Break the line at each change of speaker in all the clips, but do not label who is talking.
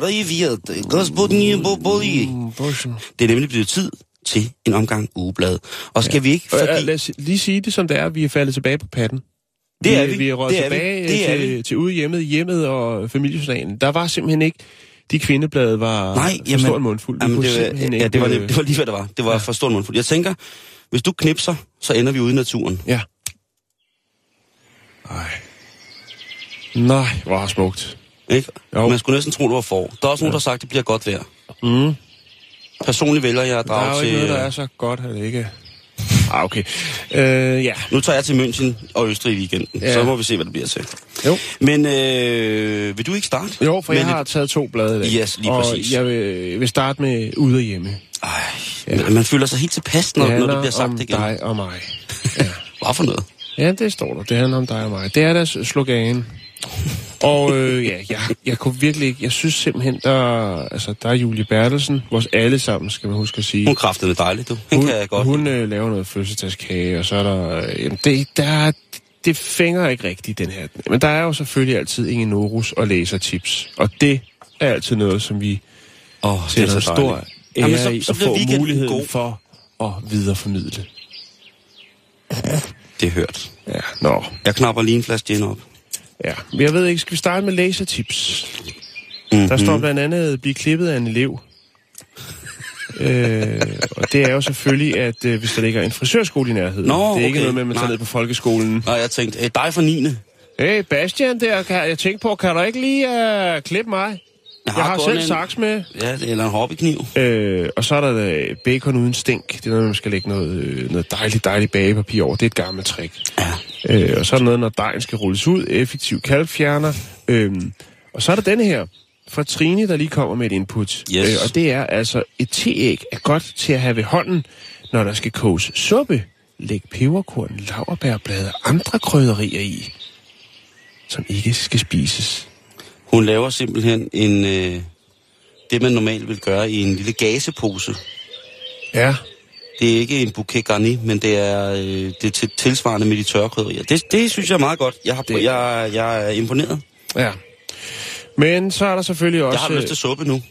Privet, gospodnie boboli. Det er nemlig blevet tid til en omgang ugeblad. Og skal ja. vi ikke...
Fordi...
Øh,
lad os lige sige det, som det er. Vi er faldet tilbage på patten.
Det er vi.
Vi er røget
det er
tilbage
vi. Er
til,
vi.
til ude hjemmet, hjemmet og familiejournalen. Der var simpelthen ikke... De kvindeblade var
Nej,
for jamen, stor en mundfuld.
Jamen, det, var, ja, det, var,
det,
det var lige, hvad det var. Det var ja. for stor en mundfuld. Jeg tænker, hvis du knipser, så ender vi ude i naturen.
Ja. Nej. Nej, hvor smukt.
Ikke?
Jo.
Man skulle næsten tro, det var for. Der er også nogen, der har sagt, at det bliver godt vejr.
Mm.
Personligt vælger jeg at
Der er
drage
jo
til...
ikke noget, der er så godt, at det ikke... Ah, okay. Øh, ja.
Nu tager jeg til München og Østrig i weekenden.
Ja.
Ja. Så må vi se, hvad det bliver til.
Jo.
Men øh, vil du ikke starte?
Jo, for jeg har
lidt-
taget to blade i dag.
Yes, lige
og
præcis.
jeg vil, vil starte med ude og hjemme.
Ej, ja. man føler sig helt tilpas, når,
det
når det bliver sagt
om
igen.
dig og mig. Ja.
Hvad for noget?
Ja, det står der. Det handler om dig og mig. Det er deres slogan. Og øh, ja, jeg, jeg kunne virkelig ikke... Jeg synes simpelthen, der, altså, der er Julie Bertelsen, vores alle sammen, skal man huske at sige.
Hun kræftede dejligt, du. Hende kan jeg godt.
hun øh, laver noget fødselsdagskage, og så er der... Øh, jamen, det, der er, det fænger ikke rigtigt, den her. Men der er jo selvfølgelig altid ingen Norus og læsertips. Og det er altid noget, som vi
oh, er
sætter
så
en stor ære
Jamen, så-
i
så
at få muligheden
god.
for at videreformidle.
Det er hørt.
Ja, nå.
Jeg knapper lige en flaske gin op.
Ja, men jeg ved ikke, skal vi starte med læsertips?
Mm-hmm.
Der står blandt andet, blive klippet af en elev. øh, og det er jo selvfølgelig, at øh, hvis der ligger en frisørskole i nærheden.
Nå,
det er ikke
okay.
noget med, at man tager
Nej.
ned på folkeskolen.
Og jeg tænkte, øh, dig for 9.
Hey, Bastian der, kan, jeg tænkte på, kan du ikke lige uh, klippe mig? Jeg har, jeg har selv
en-
saks med.
Ja, er eller en hobbykniv.
Øh, og så er der øh, bacon uden stink. Det er noget, man skal lægge noget, øh, noget dejligt, dejligt bagepapir over. Det er et gammelt trick.
Ja.
Øh, og så er der noget, når dejen skal rulles ud. Effektiv kalkfjerner. Øhm, og så er der denne her fra Trine, der lige kommer med et input.
Yes.
Øh, og det er altså, et teæg er godt til at have ved hånden, når der skal koges suppe. Læg peberkorn, laurbærblade og andre krydderier i, som ikke skal spises.
Hun laver simpelthen en, øh, det, man normalt vil gøre i en lille gasepose.
Ja.
Det er ikke en bouquet garni, men det er, øh, det er til, tilsvarende med de tørre krydderier. Det, det synes jeg er meget godt. Jeg, har,
Det-
jeg, jeg er imponeret.
Ja. Men så er der selvfølgelig også
Jeg har lyst til suppe nu.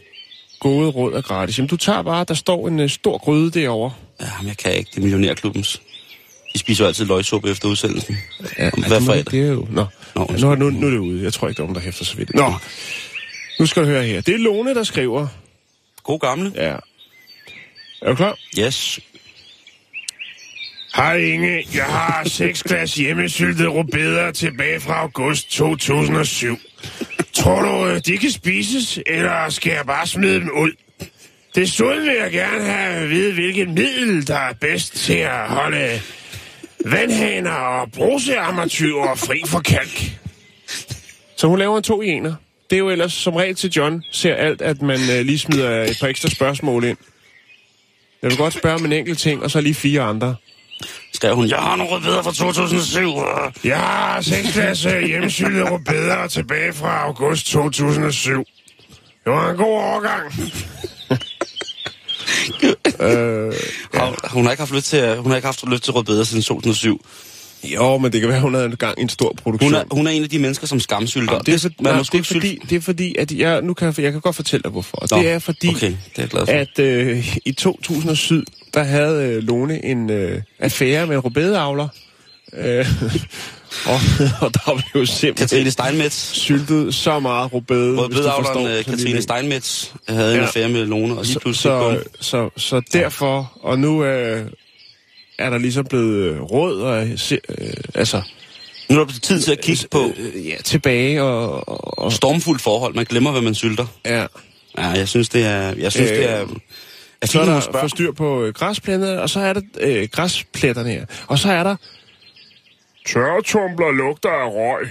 gode råd og gratis. Jamen, du tager bare, der står en uh, stor gryde derovre.
Ja, men jeg kan ikke. Det er millionærklubbens. De spiser jo altid løgsuppe efter udsendelsen.
Ja,
hver fredag.
Det er jo... Nå,
Nå,
ja, nu, nu, nu er det ude. Jeg tror ikke, der er nogen, der hæfter ved det. Nå, nu skal du høre her. Det er Lone, der skriver.
God gamle.
Ja. Er du klar?
Yes.
Hej Inge, jeg har 6 glas hjemmesyltede rubeder tilbage fra august 2007. Tror du, øh, de kan spises, eller skal jeg bare smide dem ud? Desuden vil jeg gerne have at vide, hvilket middel, der er bedst til at holde vandhaner og brusearmatyrer fri for kalk. Så hun laver en to i ener. Det er jo ellers som regel til John, ser alt, at man øh, lige smider et par ekstra spørgsmål ind. Jeg vil godt spørge om en enkelt ting, og så lige fire andre.
Skrev hun, jeg har nogle rødbeder fra 2007.
Jeg har seks glas øh, hjemmesyltede rødbeder tilbage fra august 2007. Det var en god overgang. Øh,
Ja. Hun har ikke haft lyst til, hun har ikke haft lyst til rødbeder siden 2007.
jo, men det kan være, hun havde en gang en stor produktion.
Hun er, hun er en af de mennesker, som skamsylter.
Jamen, det, er, for,
man
nej,
må
det, er fordi, det er fordi, at jeg, nu kan jeg, jeg kan godt fortælle dig, hvorfor.
Nå,
det er fordi,
Okay, det er glad for.
at øh, i 2007, der havde øh, Lone en øh, affære med en rødbedeavler. Øh, og, og der var jo simpelthen
Katrine Steinmetz.
syltet så meget rødbede,
Rødbedeavleren øh, Katrine Steinmetz havde en
Ja.
affære med Lone, og lige
så,
pludselig
så,
så,
så, så derfor, og nu øh, er der ligesom blevet øh, råd, og øh, altså,
Nu er der tid til at kigge på
øh, ja, tilbage og, og
stormfuldt forhold. Man glemmer, hvad man sylter.
ja.
Ja, jeg synes, det er... Jeg synes,
Øh,
det er... Er
Så er der
at spørge.
for styr på øh, græsplætterne, og så er der øh, græsplætterne her. Og så er der
Tørretumbler lugter af røg.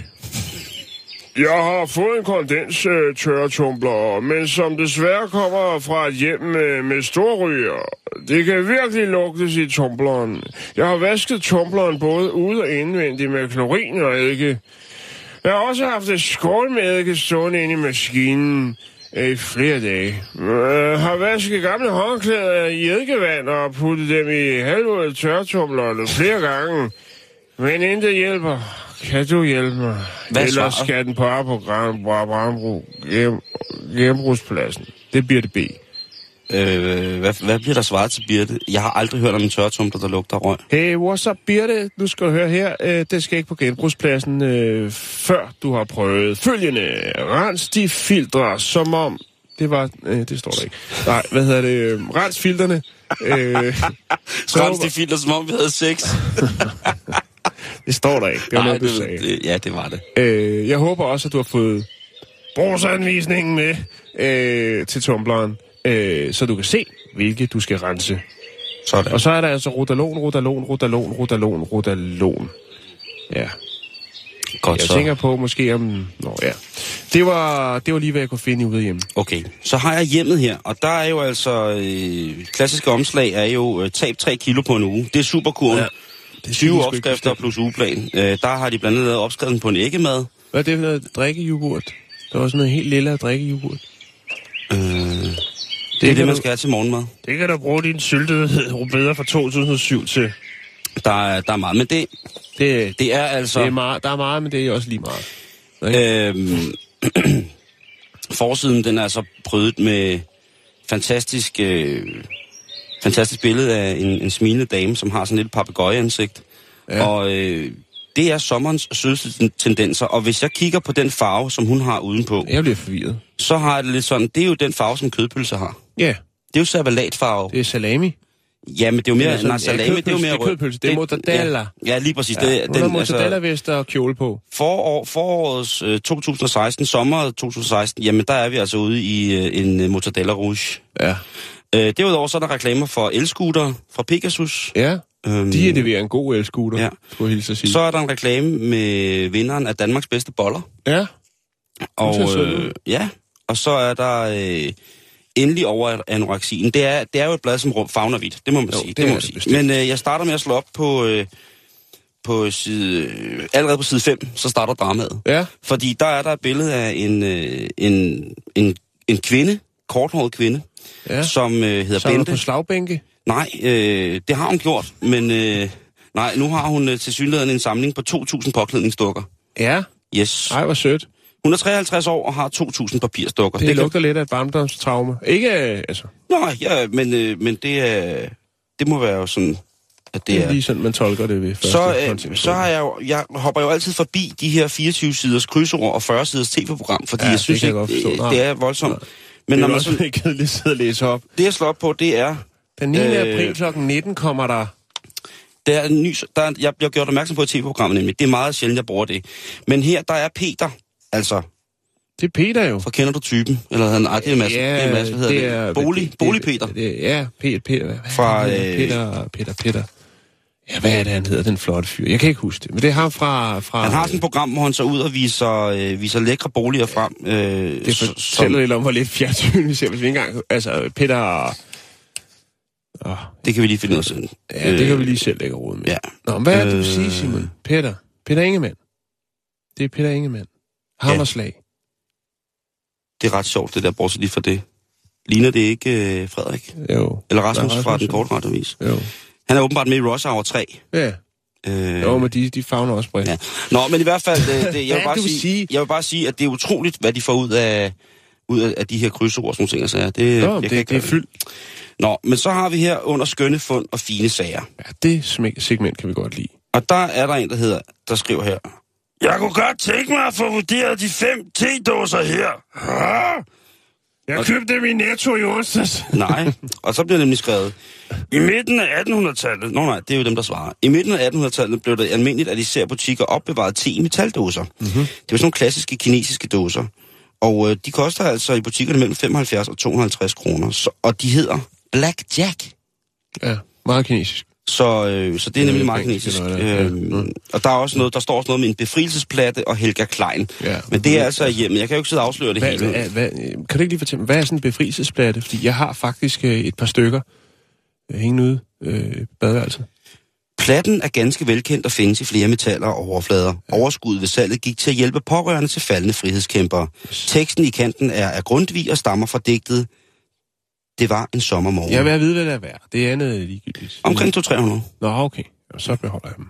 Jeg har fået en kondens øh, tørretumbler, men som desværre kommer fra et hjem øh, med, med storryger. Det kan virkelig lugtes i tumbleren. Jeg har vasket tumbleren både ude og indvendigt med klorin og eddike. Jeg har også haft et skål med eddike stående inde i maskinen i flere dage. Jeg har vasket gamle håndklæder i eddikevand og puttet dem i halvåret tørretumblerne flere gange. Men intet hjælper. Kan du hjælpe mig?
Hvad er
Ellers
svaret?
skal den på Gran Brambro hjem, genbrugspladsen. Det bliver det B.
Øh, hvad, hvad bliver der svaret til Birte? Jeg har aldrig hørt om en tørretumbler, der lugter røg.
Hey, what's up, Birte? Nu skal du høre her. Øh, det skal ikke på genbrugspladsen, øh, før du har prøvet følgende. Rens de filtre, som om... Det var... Øh, det står der ikke. Nej, hvad hedder det? Øh, Rens filterne. Øh,
Rens de filter, som om vi havde sex.
det står der ikke. Det var
Nej,
noget, du sagde.
det, ja, det var det.
Øh, jeg håber også, at du har fået brugsanvisningen med øh, til tumbleren, øh, så du kan se, hvilke du skal rense.
Sådan.
Og så er der altså rodalon, rodalon, rodalon, rodalon, rodalon. Ja,
Godt
jeg
så.
tænker på måske om... Nå ja, det var, det var lige, hvad jeg kunne finde ude hjemme.
Okay, så har jeg hjemmet her, og der er jo altså... Øh, klassiske omslag er jo øh, tab 3 kilo på en uge. Det er superkurven. Ja,
det
20 opskrifter plus ugeplan. Øh, der har de blandt andet lavet opskriften på en æggemad.
Hvad er det for noget drikkejoghurt? Der var sådan noget helt lille af drikkejoghurt.
Øh, det er
kan
det, man
du-
skal have til morgenmad.
Det kan du bruge din syltede rubeder fra 2007 til.
Der er, der er meget, men det,
Det,
det er altså...
det er meget, der er meget, men det er også lige meget.
Øhm, forsiden, den er så prydet med fantastisk, øh, fantastisk billede af en, en smilende dame, som har sådan et lille papegøjeansigt.
Ja.
Og øh, det er sommerens sødeste ten- tendenser, og hvis jeg kigger på den farve, som hun har udenpå,
Jeg bliver forvirret.
så har jeg det lidt sådan, det er jo den farve, som kødpølse har.
Ja,
Det er jo servalatfarve.
det er salami.
Ja, men det er jo
er
mere,
sådan-
nej, salami, det er jo mere
det er
rød.
kødpølse, det er mortadella.
Ja, ja, lige præcis.
Ja,
det,
har mortadella-vest og kjole på.
Forår, forårets øh, 2016, sommer 2016, jamen der er vi altså ude i øh, en øh, Mortadella Rouge.
Ja.
Øh, derudover så er der reklamer for elscooter fra Pegasus.
Ja,
Øhm,
de leverer en god elskuter, ja. Skulle jeg hilse sige.
så er der en reklame med vinderen af Danmarks bedste boller.
Ja,
Og, øh, ja, og så er der øh, endelig over anoreksien. Det er, det er jo et blad, som favner vidt, det må man
Jo,
sige.
det
må
er
man
det
sige. Men øh, jeg starter med at slå op på, øh, på side, øh, allerede på side 5, så starter dramaet.
ja,
Fordi der er der et billede af en, øh, en, en, en kvinde, korthåret kvinde,
ja.
som øh, hedder
er du
Bente.
på slagbænke.
Nej, øh, det har hun gjort, men øh, nej, nu har hun øh, til synligheden en samling på 2.000 påklædningsdukker.
Ja,
Yes.
ej, hvor sødt.
Hun er 53 år og har 2.000 papirstukker.
Det, det
kan-
lugter lidt af et barndomstraume. Ikke, øh, altså,
Nej, ja, men, øh, men det, er, det må være jo sådan, at
det
det
er lige sådan, man tolker det ved første
Så, øh, så har jeg jo, jeg hopper jo altid forbi de her 24-siders krydsord og 40-siders tv-program, fordi
Ja,
jeg
det
synes
kan jeg
ikke,
forstå.
det,
Nej.
det er voldsomt.
Nej.
Men
det
når
er
man sådan,
kedeligt at sidde og læse op.
det jeg slår op på, det er,
Den 9.
Øh,
april kl. 19 kommer der...
der er en ny, der er, jeg bliver gjort opmærksom på et tv-program nemlig. Det er meget sjældent, jeg bruger det. Men her, der er Peter, altså,
Det er Peter jo.
for kender du typen? Eller nej, det er Mads, det er Mads, hvad hedder det? Bolig,
det-
Bolig
det-
Peter.
Det, ja, Peter, Peter.
Fra,
er det, han
øh?
Peter, Peter, Peter. Ja, hvad er det, han hedder, den flotte fyr? Jeg kan ikke huske det, men det er ham fra... fra
Han har sådan et program, hvor han så ud og viser, øh, viser lækre boliger frem. Øh,
det fortæller lidt om, hvor lidt fjernsyn vi ser, hvis vi ikke engang... Altså, Peter... Oh,
det kan vi lige finde ud af siden.
ja, det kan vi lige selv lægge råd med.
Ja.
Nå, hvad er det, du
Øh.
siger, Simon? Peter. Peter Ingemann. Det er Peter Ingemann. Hammerslag.
Det er ret sjovt, det der, bortset lige for det. Ligner det ikke øh, Frederik?
Jo.
Eller Rasmus,
Nej,
fra den
ja.
korte radiovis?
Jo.
Han er åbenbart med i Rush Hour 3.
Ja.
Øh,
Jo, men de, de fagner også bredt.
ja. Nå, men i hvert fald, øh, det, jeg, vil bare sige,
sige?
jeg vil bare sige, at det er utroligt, hvad de får ud af, ud af, af de her krydsord og sådan nogle ting. sager. det,
Nå,
jeg
det,
kan
det, er fyldt.
Nå, men så har vi her under skønne fund og fine sager.
Ja, det segment kan vi godt lide.
Og der er der en, der hedder, der skriver her. Jeg kunne godt tænke mig at få vurderet de fem te-dåser her. Ah!
Jeg
Og-
købte dem i Netto i onsdags.
Nej, og så bliver det nemlig skrevet. I midten af 1800-tallet, nå nej, det er jo dem, der svarer. I midten af 1800-tallet blev det almindeligt, at især butikker opbevarede te i metaldåser. Mm-hmm. Det var sådan nogle klassiske kinesiske dåser. Og øh, de koster altså i butikkerne mellem 75 og 250 kroner. Så, og de hedder Black Jack.
Ja, meget kinesisk.
Så, øh, så det er nemlig meget kinesisk. Øh, og der er også noget, der står også noget med en befrielsesplatte og Helga Klein.
Ja.
Men det er altså hjemme. Jeg kan jo ikke sidde og afsløre det
Hvad,
hele.
hvad, hvad, kan du ikke lige fortælle mig, hvad er sådan en befrielsesplatte? Fordi jeg har faktisk øh, et par stykker øh, hængende ude øh, badeværelset.
Platten er ganske velkendt og findes i flere metaller og overflader. Overskuddet ved salget gik til at hjælpe pårørende til faldende frihedskæmpere. Teksten i kanten er af Grundtvig og stammer fra digtet Det var en sommermorgen.
Jeg vil have vide, hvad det er værd. Det andet er ligegyldigt.
Omkring 200-300.
Nå, okay. Og så beholder jeg dem.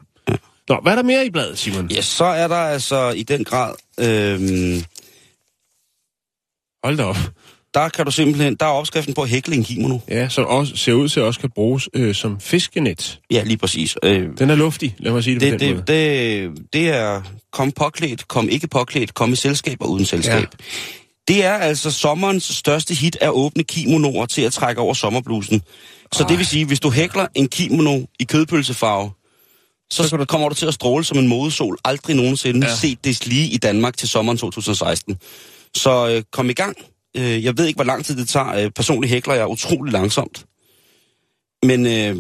Nå, hvad er der mere i bladet, Simon?
Ja, så er der altså i den grad... Øhm,
Hold da op.
der kan du simpelthen... Der er opskriften på at hækle en kimono.
Ja, som også ser ud til at også kan bruges øh, som fiskenet.
Ja, lige præcis. Øh,
Den er luftig, lad mig sige det,
det,
på den måde.
det, det, det er kom påklædt, kom ikke påklædt, kom i selskab og uden selskab. Ja. Det er altså sommerens største hit at åbne kimonoer til at trække over sommerblusen. Så det vil sige, hvis du hækler en kimono i kødpølsefarve, så, så kommer du til at stråle som en modesol. Aldrig nogensinde. Ja. set det lige i Danmark til sommeren 2016. Så øh, kom i gang. Øh, jeg ved ikke, hvor lang tid det tager. Øh, personligt hækler jeg utrolig langsomt. Men øh,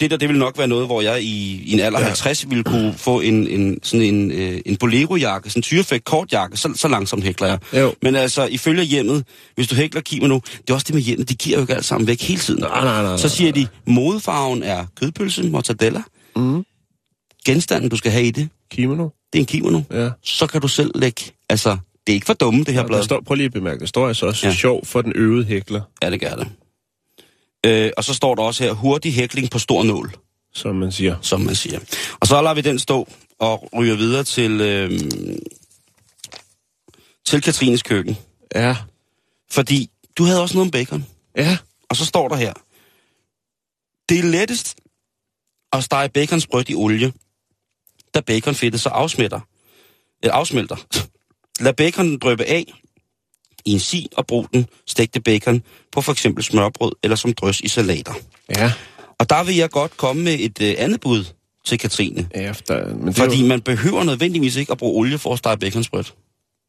det der, det vil nok være noget, hvor jeg i, i en alder af
Ja.
50 ville kunne få en, en, sådan en, øh, en bolero-jakke, sådan en tyrefægt kortjakke, så, så langsomt hækler jeg.
Jo.
Men altså, ifølge hjemmet, hvis du hækler kimono, det er også det med hjemmet, de giver jo ikke alt sammen væk hele tiden.
Nej, nej, nej,
Så siger de, modefarven er kødpølse, mortadella.
Mm.
Genstanden, du skal have i det,
Kimono.
det er en kimono.
Ja.
Så kan du selv lægge, altså, det er ikke for dumme, det her blad.
Der står, prøv lige at bemærke, der står altså også
Ja.
ja. sjov for den øvede hækler,
Ja, det gør det. Øh, og så står der også her, hurtig hækling på stor nål,
som man siger.
som man siger. Og så lader vi den stå og ryger videre til, øh, til Katrines køkken.
Ja.
Fordi du havde også noget om bacon.
Ja.
Og så står der her. Det er lettest at stege bacon sprødt i olie, da baconfedtet så afsmelter. Øh, afsmelter. Lad baconen drøbe af i en si og brug den stegte bacon på for eksempel smørbrød eller som drøs i salater.
Ja.
Og der vil jeg godt komme med et øh, andet bud til Katrine.
Ja, der, men det
Fordi
jo,
man behøver nødvendigvis ikke at bruge olie for at stege bacon sprødt.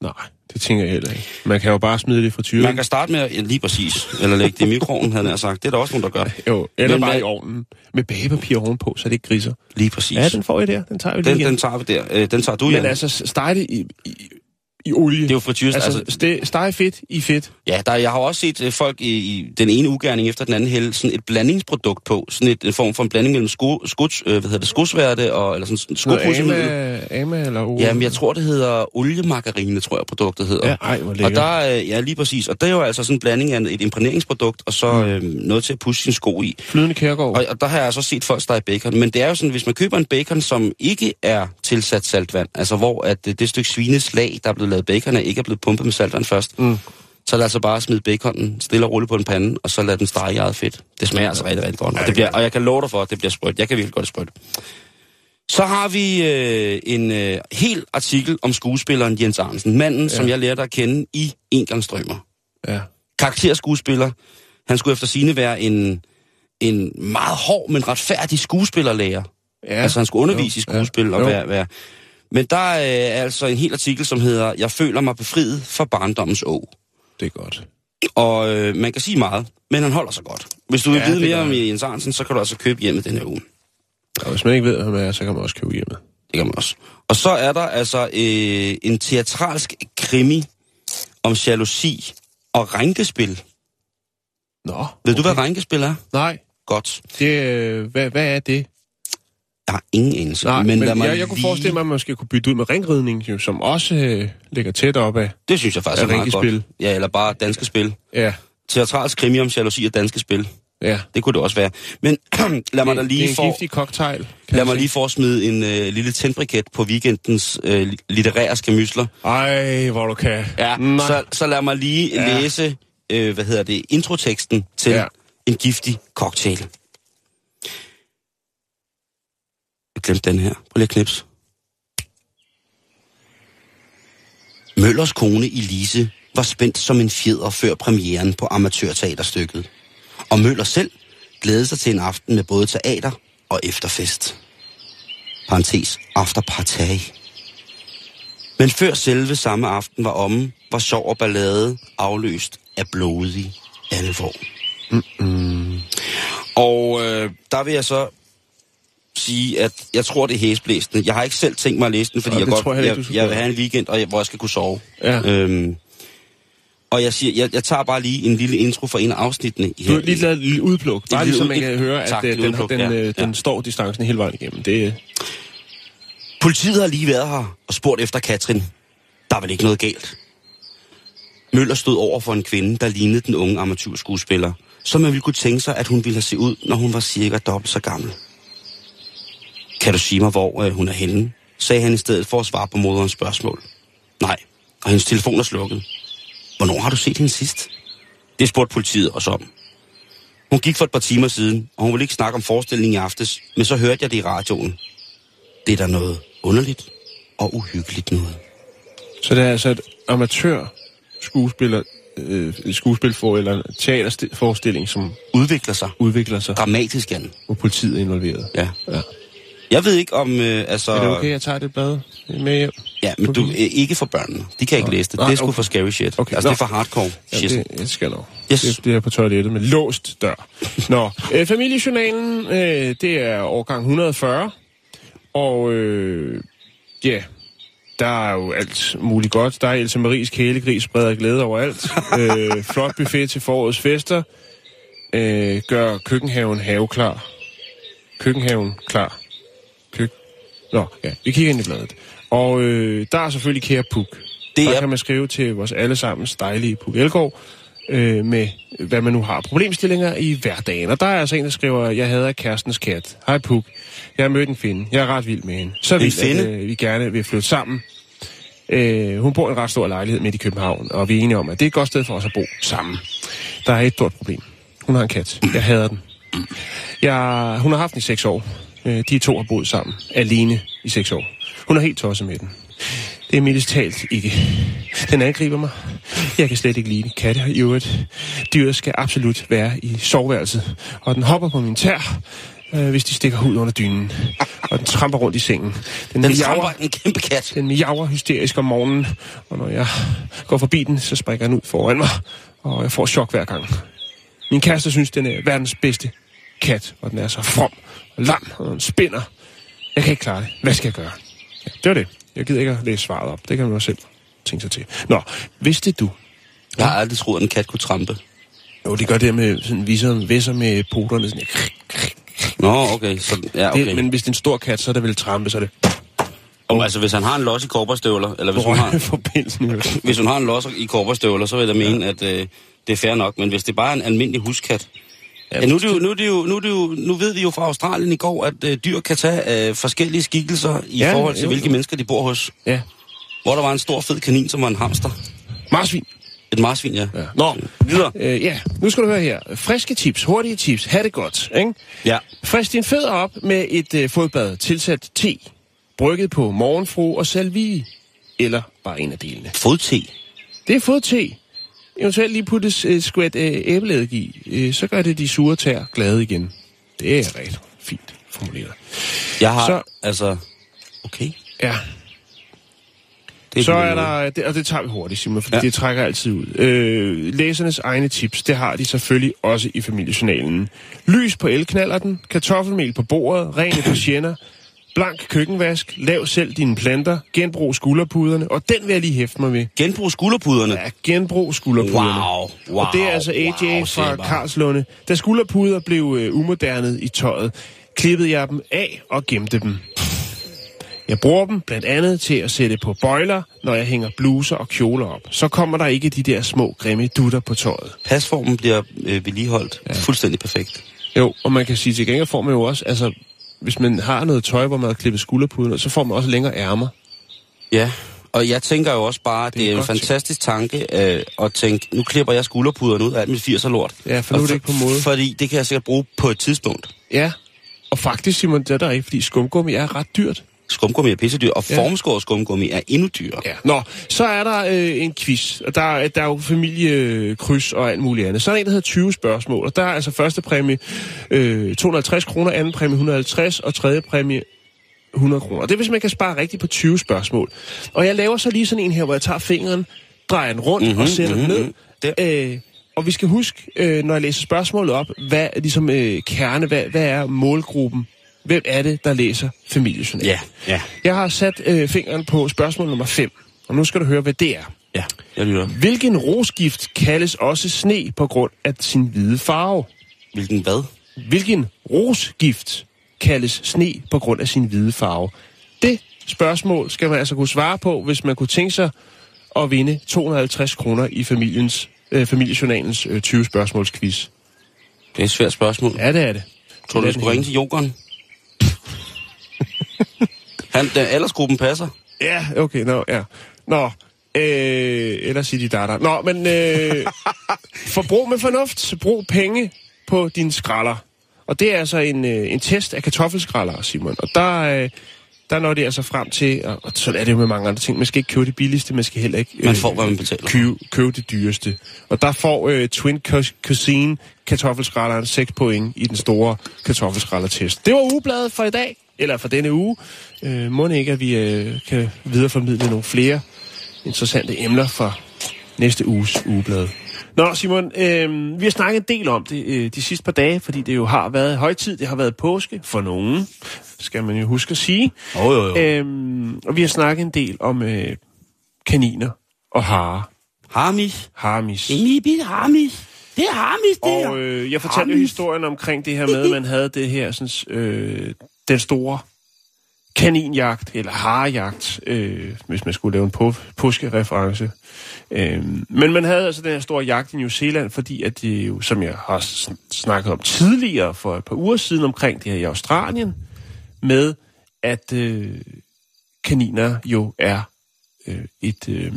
Nej, det tænker jeg heller ikke. Man kan jo bare smide det i frityren.
Man kan starte med at, ja, lige præcis, eller lægge det i mikroovnen, havde jeg sagt. Det er der også nogen, der gør.
Jo, eller
Men
bare
hvad-
i ovnen. Med bagepapir ovenpå, så det ikke griser.
Lige præcis.
Ja, den får I der. Den tager vi lige
den,
igen.
den tager vi der. Øh, den tager du,
Men
Jan.
altså, steg det i, i, i olie.
Det er jo frityrs.
altså,
Altså,
ste, steg fedt i fedt.
ja, der, jeg har også set øh, folk i, i den ene ugærning efter den anden hælde sådan et blandingsprodukt på. Sådan et, en form for en blanding mellem sko, skuds, øh, hvad hedder det, skosværte og eller sådan skopudsemiddel.
Ama, Ama eller O.
Jamen, jeg tror, det hedder oliemargarine, tror jeg, produktet hedder.
Ja, ej, hvor
Og
lækkert.
der, øh, ja, lige præcis. Og det er jo altså sådan en blanding af et imprægneringsprodukt, og så øh, noget til at pusse sin sko i.
Flydende kærgård.
Og, og der har jeg altså set folk stege bacon. Men det er jo sådan, hvis man køber en bacon, som ikke er tilsat saltvand, altså hvor at det, det stykke svineslag, der er blevet lavet bacon af, ikke er blevet pumpet med saltvand først,
Mm.
så det altså bare smide baconen stille og roligt på en pande, og så lade den stege i eget fedt. Det smager altså rigtig, rigtig godt. Og, det bliver, og jeg kan love dig for, at det bliver sprødt. Jeg kan virkelig godt sprødt. Så har vi øh, en øh, hel artikel om skuespilleren Jens Arnsen. Manden, ja. som jeg lærte at kende i Engangsstrømmer.
Ja.
Karakterskuespiller. Han skulle efter sine være en, en meget hård, men retfærdig skuespillerlærer.
ja.
Ja. Altså han skulle undervise
Jo,
i skuespil
ja.
og være, være... Men der er altså en hel artikel, som hedder Jeg føler mig befriet fra barndommens å.
Det er godt.
Og øh, man kan sige meget, men han holder sig godt. Hvis du vil
Ja,
vide
det
mere om. Jens Arnsen, så kan du altså købe hjemme den her uge.
Og hvis man ikke ved, hvad man er, så kan man også købe hjemme.
Det kan man også. Og så er der altså øh, en teatralsk krimi om jalousi og rænkespil.
Nå.
Ved du, hvad rænkespil er?
Nej.
Godt.
Det, øh, hvad, hvad er det?
Jeg har ingen anelse.
Nej, men, men jeg, jeg kunne
lige-
forestille mig, at man måske kunne bytte ud med ringridning, jo, som også øh, ligger tæt op af.
Det synes jeg faktisk
Er
er, meget godt. Ja, eller bare danske spil.
Ja,
Teatralsk krimi om jalousi og danske spil.
ja.
Det kunne det også være. Men lad mig da lige
det er en giftig cocktail.
Lad mig lige få smide en øh, lille tændbriket på weekendens øh, litterære skamysler.
Ej, hvor du kan.
Ja,
Nej.
så, så lad mig lige
Ja.
læse, øh, hvad hedder det, introteksten til
ja.
en giftig cocktail. Jeg glemte den her. Prøv lige at knips. Møllers kone Elise var spændt som en fjeder før premieren på amatørteaterstykket. Og Møller selv glædede sig til en aften med både teater og efterfest. Parentes, afterpartag. Men før selve samme aften var omme, var sjov og ballade afløst af blodig alvor. Mm-mm. Og øh, der vil jeg så sige, at jeg tror, det er hæsblæsende. Jeg har ikke selv tænkt mig at læse den, fordi
Nå,
jeg, godt,
jeg
jeg,
ikke,
jeg, vil have en weekend, og jeg, hvor jeg skal kunne sove.
Ja.
Øhm, og jeg siger, jeg, jeg tager bare lige en lille intro for en af afsnittene.
Du har lige lavet et udpluk. Bare lige så man kan høre, at
Tak,
øh, den,
udpluk,
den,
ja,
øh,
ja.
den står distancen hele vejen igennem. Det,
Politiet har lige været her og spurgt efter Katrin. Der er vel ikke noget galt. Møller stod over for en kvinde, der lignede den unge amatørskuespiller, som man ville kunne tænke sig, at hun ville have se ud, når hun var cirka dobbelt så gammel. Kan du sige mig, hvor øh, hun er henne? sagde han i stedet for at svare på moderens spørgsmål. Nej, og hendes telefon er slukket. Hvornår har du set hende sidst? Det spurgte politiet også om. Hun gik for et par timer siden, og hun ville ikke snakke om forestillingen i aftes, men så hørte jeg det i radioen. Det er der noget underligt og uhyggeligt noget.
så det er altså et amatør skuespiller, øh, skuespil for, eller en teaterforestilling, som
Udvikler sig
udvikler sig,
dramatisk, Jan.
hvor politiet er involveret.
Ja.
Ja.
Jeg ved ikke om, øh, altså...
Er det okay, jeg tager det blad med hjem?
Ja, men du, øh, ikke for børnene. De kan ikke
Nej.
læse det.
Nej,
Det er sgu
okay.
for scary shit.
Okay,
Altså,
nå.
det er for hardcore
Ja,
shit.
det, det skal nok.
Yes.
Det, det er på toilettet med låst dør. Nå, øh, familiejournalen, øh, det er årgang 140. Og øh, ja, der er jo alt muligt godt. Der er Else Maries kælegris spreder glæde overalt. øh, flot buffet til forårets fester. Øh, gør køkkenhaven haveklar. Køkkenhaven klar. Nå, ja, vi kigger ind i bladet. Og øh, der er selvfølgelig kære Puk.
Det
der
er-
kan man skrive til vores allesammens dejlige Puk Elgård, øh, med hvad man nu har problemstillinger i hverdagen. Og der er altså en, der skriver, jeg hader kærestens kat. Hej Puk, jeg har mødt en finde. Jeg er ret vild med hende. Så vild, at øh, vi gerne vil flytte sammen. Øh, hun bor i en ret stor lejlighed midt i København, og vi er enige om, at det er et godt sted for os at bo sammen. Der er et stort problem. Hun har en kat. Jeg hader den. Jeg, hun har haft den i seks år. Øh, De to har boet sammen, alene i seks år. Hun er helt tosset med den. Det er mildest talt ikke. Den angriber mig. Jeg kan slet ikke lide. Katte i øvrigt. Dyret skal absolut være i soveværelset. Og den hopper på min tær, øh, hvis de stikker hud under dynen. Og den tramper rundt i sengen. Den,
Den tramper en kæmpe kat.
den miaver hysterisk om morgenen, og når jeg går forbi den, så springer den ud foran mig, og jeg får chok hver gang. Min kæreste synes, den er verdens bedste kat, og den er så from lam, og den spinder. Jeg kan ikke klare det. Hvad skal jeg gøre? Ja, det var det. Jeg gider ikke at læse svaret op. Det kan man jo selv tænke sig til. Nå, vidste du?
Jeg har aldrig troet, at en kat kunne trampe.
Jo, de gør det med sådan viser, visser med poterne. Sådan,
Nå, okay. Så, ja,
okay. det, men hvis det er en stor kat, så er det vel trampe, så er det
Og, altså, hvis han har en los i korperstøvler, eller hvis hun har, hvis hun har en los i korperstøvler, så vil jeg da mene, at øh, det er fair nok. Men hvis det bare er en almindelig huskat... Ja, nu, er det jo, nu, er det jo, nu, er det jo, nu ved vi jo fra Australien i går, at øh, dyr kan tage øh, forskellige skikkelser i
Ja,
forhold til,
jo,
hvilke
jo.
mennesker de bor hos.
Ja.
Hvor der var en stor fed kanin, som var en hamster.
Marsvin.
Et marsvin, ja.
Ja. Nå,
Videre.
Øh, ja, nu skal du høre her. Friske tips, hurtige tips, ha' det godt, ikke?
Ja.
Frisk din fødder op med et øh, fodbad, tilsat te, brygget på morgenfru og salvie, eller bare en af delene.
Fodte.
Det er fodte. Eventuelt lige puttes et skvæt øh, æbleeddike i, øh, så gør det de sure tær glade igen. Det er rigtig fint formuleret.
Jeg har,
Så-
så... altså... Okay.
Ja,
Det
Så er
den måde.
der, det, og det tager vi hurtigt, Simon, fordi ja. Det trækker altid ud. Øh, læsernes egne tips, det har de selvfølgelig også i familiejournalen. Lys på elknallerten, kartoffelmel på bordet, rene persienner, blank køkkenvask, lav selv dine planter, genbrug skulderpuderne, og den vil jeg lige hæfte mig ved.
Genbrug skulderpuderne.
Ja, genbrug skulderpuderne.
Wow, wow,
og det er altså AJ
wow,
fra. Karlslunde. Da skulderpuder blev øh, umodernet i tøjet, klippede jeg dem af og gemte dem. Jeg bruger dem blandt andet til at sætte på bøjler, når jeg hænger bluser og kjoler op. Så kommer der ikke de der små grimme dutter på tøjet.
Pasformen bliver øh, vedligeholdt ja. fuldstændig perfekt.
Jo, og man kan sige til gengæld får man jo også, altså hvis man har noget tøj, hvor man har klippet skulderpuden, så får man også længere ærmer.
Ja, og jeg tænker jo også bare, at det,
er
det er en fantastisk tanke øh, at tænke, nu klipper jeg skulderpuderne ud af alt mit 80'er lort.
Ja, for nu er det ikke på mode.
Fordi det kan jeg sikkert bruge på et tidspunkt.
Ja, og faktisk Simon, det er der ikke, fordi skumgummi er ret dyrt.
Skumgummi er pissedyr, og
Ja.
formskåret skumgummi er endnu dyrere.
Ja. Nå, så er der øh, en quiz, og der, er- der er jo familiekryds og alt muligt andet. Så er der en, der hedder 20 spørgsmål, og der er altså første præmie øh, 250 kroner, anden præmie 150, og tredje præmie 100 kroner. Det er, hvis man kan spare rigtigt på 20 spørgsmål. Og jeg laver så lige sådan en her, hvor jeg tager fingeren, drejer den rundt mm-hmm, og sætter mm-hmm, den ned.
Der.
Øh, og vi skal huske, øh, når jeg læser spørgsmålet op, hvad er ligesom øh, kerne, hvad, hvad er målgruppen? Hvem er det, der læser familiejournal?
Ja, ja,
Jeg har sat øh, fingeren på spørgsmål nummer 5, og nu skal du høre, hvad det er.
ja. Jeg lytter.
Hvilken rosgift kaldes også sne på grund af sin hvide farve?
Hvilken hvad?
Hvilken rosgift kaldes sne på grund af sin hvide farve? Det spørgsmål skal man altså kunne svare på, hvis man kunne tænke sig at vinde 250 kroner i familiens, øh, familiejournalens øh, 20 spørgsmålsquiz.
Det er et svært spørgsmål.
Ja, det er det.
Tror du, du skulle ringe til Jokeren? Han, den aldersgruppen passer.
Ja, okay, nå, ja. Nå, øh, eller sige de datter. Nå, men øh, forbrug med fornuft. Brug penge på din skralder. Og det er altså en, øh, en test af kartoffelskralder, Simon. Og der, øh, der når det altså frem til, og, og sådan er det jo med mange andre ting, man skal ikke købe det billigste, man skal heller ikke øh,
Man får, hvad man betaler
købe, købe det dyreste. Og der får øh, Twin Cuisine kartoffelskralderen 6 point i den store kartoffelskraldertest. Det var ugebladet for i dag, eller for denne uge. Øh, må ikke, at vi øh, kan videreformidle nogle flere interessante emner for næste uges ugeblad. Nå, Simon, øh, vi har snakket en del om det øh, de sidste par dage, fordi det jo har været højtid, det har været påske for nogen, skal man jo huske at sige.
Jo, jo, jo.
Øhm, og vi har snakket en del om øh, kaniner og hare.
Harmis.
Harmis.
En lille harmis. Det er harmis, det
Og øh, jeg fortalte jo historien omkring det her med, at man havde det her, sådan, øh, den store kaninjagt, eller harejagt, øh, hvis man skulle lave en på, påskereference. Øh, men man havde altså den her store jagt i New Zealand, fordi at det jo, som jeg har sn- snakket om tidligere for et par uger siden omkring det her i Australien, med at øh, kaniner jo er øh, et, øh,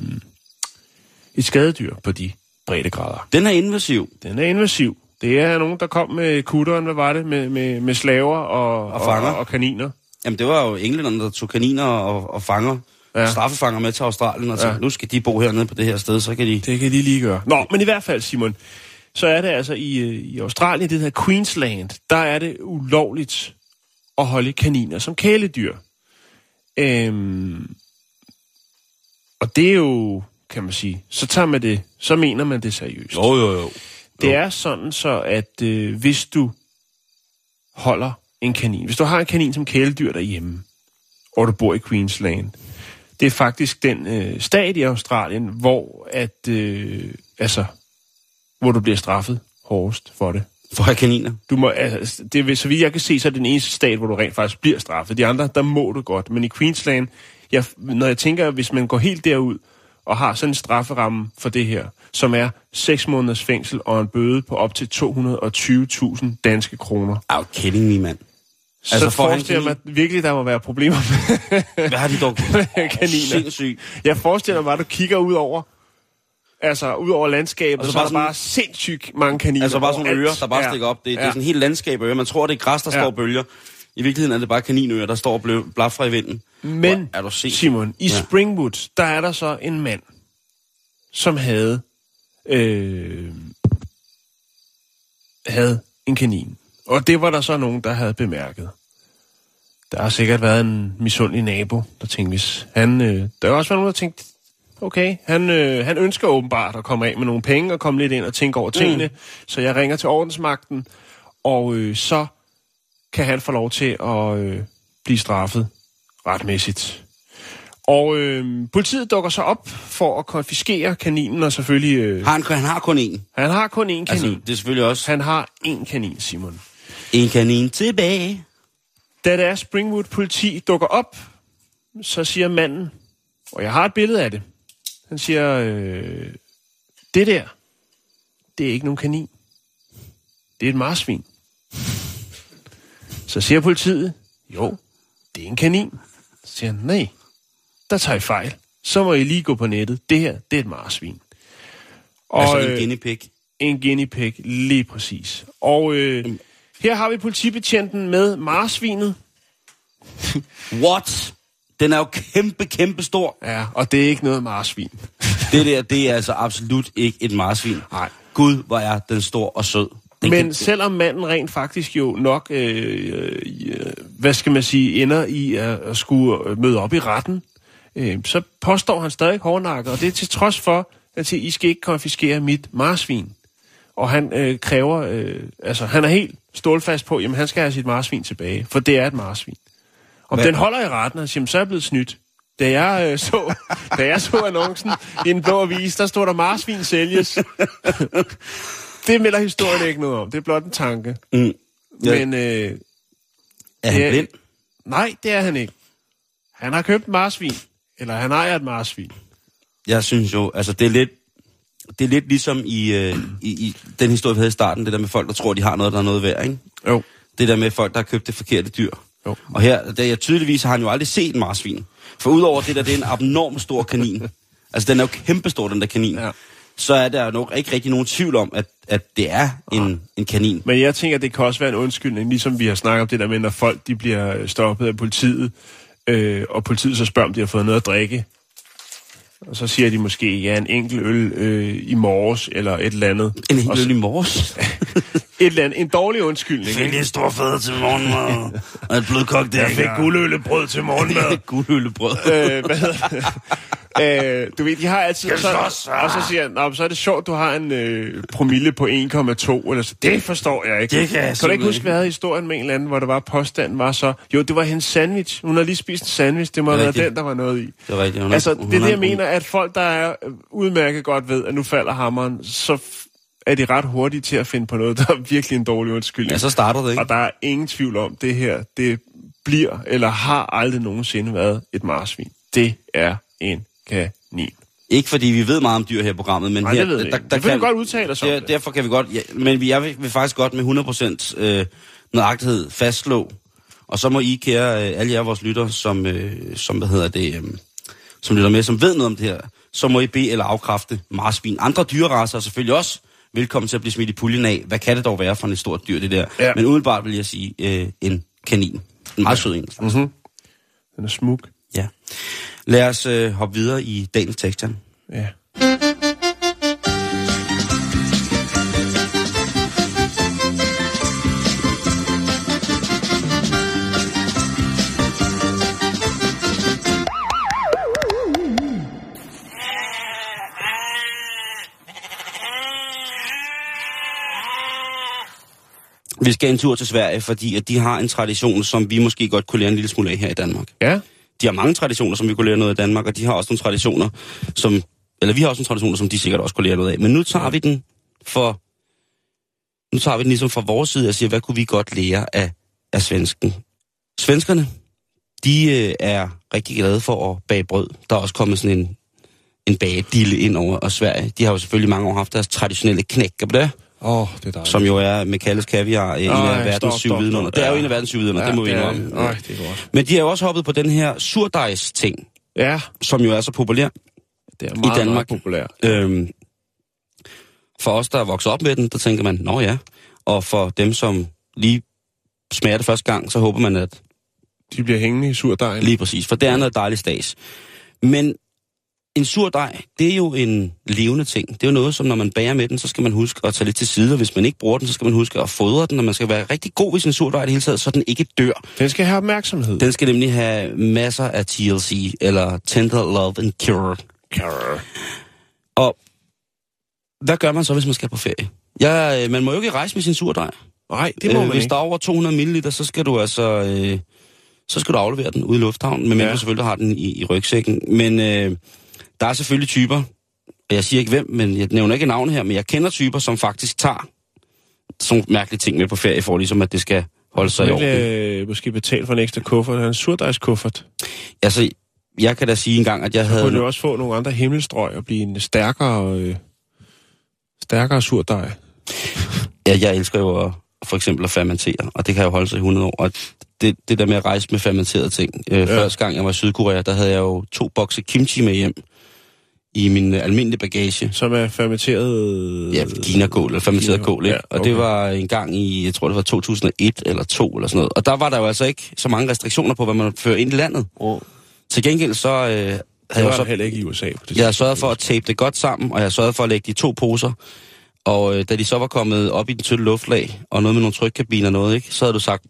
et skadedyr på de breddegrader.
Den er invasiv.
Den er invasiv. Det er nogen, der kom med kutteren, hvad var det, med, med, med slaver og,
Og fanger.
og, og kaniner.
Jamen, det var jo englænderne, der tog kaniner og, og fanger,
Ja.
straffefanger med til Australien, og tænkte,
Ja.
ja. nu skal de bo hernede på det her sted, så kan de...
Det kan de lige gøre. Nå, men i hvert fald, Simon, så er det altså i, øh, i Australien, det hedder Queensland, der er det ulovligt at holde kaniner som kæledyr. Øhm, og det er jo, kan man sige, så tager man det, så mener man det seriøst.
Jo, jo, jo.
Det er sådan så, at øh, hvis du holder en kanin, hvis du har en kanin som kæledyr derhjemme, og du bor i Queensland, det er faktisk den øh, stat i Australien, hvor at, øh, altså, hvor du bliver straffet hårdest for det.
For at have kaniner.
Du må, altså, det er, så vidt jeg kan se, så er det den eneste stat, hvor du rent faktisk bliver straffet. De andre, der må du godt. Men i Queensland, jeg, når jeg tænker, hvis man går helt derud og har sådan en strafferamme for det her, som er 6 måneders fængsel og en bøde på op til 220.000 danske kroner.
Are you kidding me, mand?
Altså,
Altså,
så
en
forestiller jeg mig virkelig, der må være problemer med
Hvad har de dog?
kaniner.
Sindssygt.
Jeg forestiller mig, at du kigger ud over, altså ud over landskabet, Og så,
så
er der
bare
bare sindssygt mange kaniner.
Altså bare sådan ører, der bare
Ja.
stikker op. Det, det
Ja.
er sådan en helt landskab af ører. Man tror, det er græs, der
Ja.
står bølger. I virkeligheden er det bare kaninører, der står og blafrer i vinden.
Men,
Hvor er du set?
Simon, i
Ja.
Springwood, der er der så en mand, som havde, øh, havde en kanin. Og det var der så nogen, der havde bemærket. Der har sikkert været en misundelig nabo, der tænkte, hvis han... Øh, der har også været nogen, der tænkte, okay, han, øh, han ønsker åbenbart at komme af med nogle penge og komme lidt ind og tænke over tingene. Mm. Så jeg ringer til ordensmagten, og øh, så kan han få lov til at øh, blive straffet retmæssigt. Og øh, politiet dukker så op for at konfiskere kaninen, og selvfølgelig... Øh,
han, han har kun én.
han har kun én kanin.
Altså, det er selvfølgelig også
han har én kanin, Simon.
en kanin tilbage.
Da det er Springwood politi dukker op, så siger manden, og jeg har et billede af det, han siger, øh, det der, det er ikke nogen kanin. Det er et marsvin. Så siger politiet, jo, det er en kanin. Så siger han, nej, der tager I fejl. Så må I lige gå på nettet. Det her, det er et marsvin. Og,
Altså en
øh,
guinea pig.
en guinea pig, lige præcis. Og øh, her har vi politibetjenten med marsvinet.
What? Den er jo kæmpe, kæmpe stor.
Ja, og det er ikke noget marsvin.
Det der, det er altså absolut ikke et marsvin.
Nej.
Gud, hvor er den stor og sød. Den
Men
kan-
selvom manden rent faktisk jo nok, øh, øh, hvad skal man sige, ender i at, at skulle møde op i retten, øh, så påstår han stadig hårdnakket, og det er til trods for, at I skal ikke konfiskere mit marsvin. Og han øh, kræver, øh, altså han er helt stålfast på, jamen han skal have sit marsvin tilbage, for det er et marsvin. Om
Hvad-
den holder i retten, og siger, "Jamen, så er jeg blevet snydt. Da jeg, øh, så, da jeg så annoncen i en blå avis, der stod der marsvin sælges. det melder historien ikke noget om. Det er blot en tanke.
Mm. Ja.
Men øh,
er han
er-
blind?
nej, det er han ikke. Han har købt marsvin. Eller han ejer et marsvin.
Jeg synes jo, altså det er lidt, det er lidt ligesom i, øh, i, i den historie, vi havde i starten, det der med folk, der tror, de har noget, der er noget værd, ikke?
Jo.
Det der med folk, der har købt det forkerte dyr.
Jo.
Og her, der, jeg tydeligvis har han jo aldrig set en marsvin. For udover det der, det er en abnorm stor kanin. altså den er jo kæmpestor, den der kanin.
Ja.
Så er der nok ikke rigtig nogen tvivl om, at, at det er en, en kanin.
Men jeg tænker, det kan også være en undskyldning, ligesom vi har snakket om det der med, når folk de bliver stoppet af politiet, øh, og politiet så spørger, om de har fået noget at drikke. Og så siger de måske, ja, en enkelt øl øh, i morges, eller et eller andet.
En
så-
øl i morges.
Et eller andet. En dårlig undskyldning. ikke?
en stor fader til morgenmad. og et blødkogt
Jeg fik guldøllebrød til morgenmad.
Guldøllebrød.
øh, hvad hedder? Øh, du ved, de har altid... Så, og så siger han, "Nå, men så er det sjovt, du har en øh, promille på 1,2, eller så. Det forstår jeg ikke.
Det kan jeg
kan du ikke huske, hvad havde historien med en eller anden, hvor der var påstanden var så... Jo, det var hendes sandwich. Hun har lige spist en sandwich. Det må have været den, der var noget i.
Det er rigtigt. Hun
Altså, det
er
det, jeg
en-
mener, at folk, der er øh, udmærket godt ved, at nu falder hammeren, så er de ret hurtige til at finde på noget, der er virkelig en dårlig undskyldning.
Ja, så starter det, ikke?
Og der er ingen tvivl om, det her, det bliver, eller har aldrig nogensinde været et marsvin. Det er en kanin.
Ikke fordi vi ved meget om dyr her i programmet, men
Nej,
her...
det ved vi ikke. Det vil vi godt udtale os om
der,
det.
Derfor kan vi godt... Ja, men vi, jeg vil, faktisk godt med 100% øh, nøjagtighed fastslå, og så må I, kære øh, alle jer vores lytter, som, øh, som, hvad hedder det, øh, som lytter med, som ved noget om det her, så må I bede eller afkræfte marsvin. Andre dyreracer er selvfølgelig også velkommen til at blive smidt i puljen af. Hvad kan det dog være for et stort dyr, det der?
Ja.
Men umiddelbart vil jeg sige øh, en kanin. En meget sød en.
Mm-hmm. Den er smuk.
Ja. Lad os øh, hoppe videre i dagens tekst.
Ja.
Vi skal en tur til Sverige, fordi at de har en tradition, som vi måske godt kunne lære en lille smule af her i Danmark.
Ja.
De har mange traditioner, som vi kunne lære noget af Danmark, og de har også nogle traditioner, som... Eller vi har også nogle traditioner, som de sikkert også kunne lære noget af. Men nu tager vi den for... Nu tager vi den ligesom fra vores side og siger, hvad kunne vi godt lære af, af svensken? Svenskerne, de øh, er rigtig glade for at bage brød. Der er også kommet sådan en, en bagedille ind over og Sverige. De har jo selvfølgelig mange år haft deres traditionelle knækkebrød,
oh, det er dejligt.
som jo er med Kalles Kaviar, en
Ej,
af verdens syv vidunder. Det er jo
Ja.
en af verdens syv vidunder, det må vi indrømme.
Nej, det er godt.
Men de har jo også hoppet på den her surdejs-ting,
Ja,
som jo er så populær.
det er meget,
Danmark.
meget populært.
Øhm, for os, der er vokset op med den, der tænker man, nå ja. Og for dem, som lige smager det første gang, så håber man, at
De bliver hængende i surdejen.
lige præcis, for det er noget dejligt stas. Men en sur dej, det er jo en levende ting. Det er jo noget, som når man bager med den, så skal man huske at tage lidt til side. Og hvis man ikke bruger den, så skal man huske at fodre den, og man skal være rigtig god ved sin sur dej i det hele taget, så den ikke dør.
Den skal have opmærksomhed.
Den skal nemlig have masser af TLC, eller Tender Love and Cure.
Carrr.
Og hvad gør man så, hvis man skal på ferie? Ja, øh, man må jo ikke rejse med sin surdej.
Nej, det må man
hvis
ikke.
der er over 200 ml, så skal du altså... Øh, så skal du aflevere den ude i lufthavnen, men ja. Selvfølgelig har den i, i rygsækken. Men øh, der er selvfølgelig typer, og jeg siger ikke hvem, men jeg nævner ikke navn her, men jeg kender typer, som faktisk tager sådan mærkelige ting med på ferie, for ligesom at det skal holde sig i orden.
øh, måske betale for en ekstra kuffert. En surdejskuffert.
Altså, jeg kan da sige engang, at jeg
Så
havde...
kunne du også få nogle andre himmelstrøg og blive en stærkere, øh, stærkere surdej.
Ja, jeg elsker jo at, for eksempel at fermentere, og det kan jo holde sig i 100 år. Og det, det der med at rejse med fermenterede ting. Øh, ja. Første gang jeg var i Sydkorea, der havde jeg jo to bokse kimchi med hjem i min øh, almindelige bagage.
Som er fermenteret...
Ja, kinakål, eller fermenteret
Kina-
kål, ikke?
ja,
Og
okay.
det var en gang i, jeg tror det var 2001 eller 2 eller sådan noget. Og der var der jo altså ikke så mange restriktioner på, hvad man fører ind i landet.
Oh.
Til gengæld så øh, havde
Det
jeg,
var
så,
der heller ikke i USA. På det
jeg sørget for at tape det godt sammen, og jeg sørget for at lægge de to poser. Og øh, da de så var kommet op i den tynde luftlag, og noget med nogle trykkabiner og noget, ikke, så havde du sagt...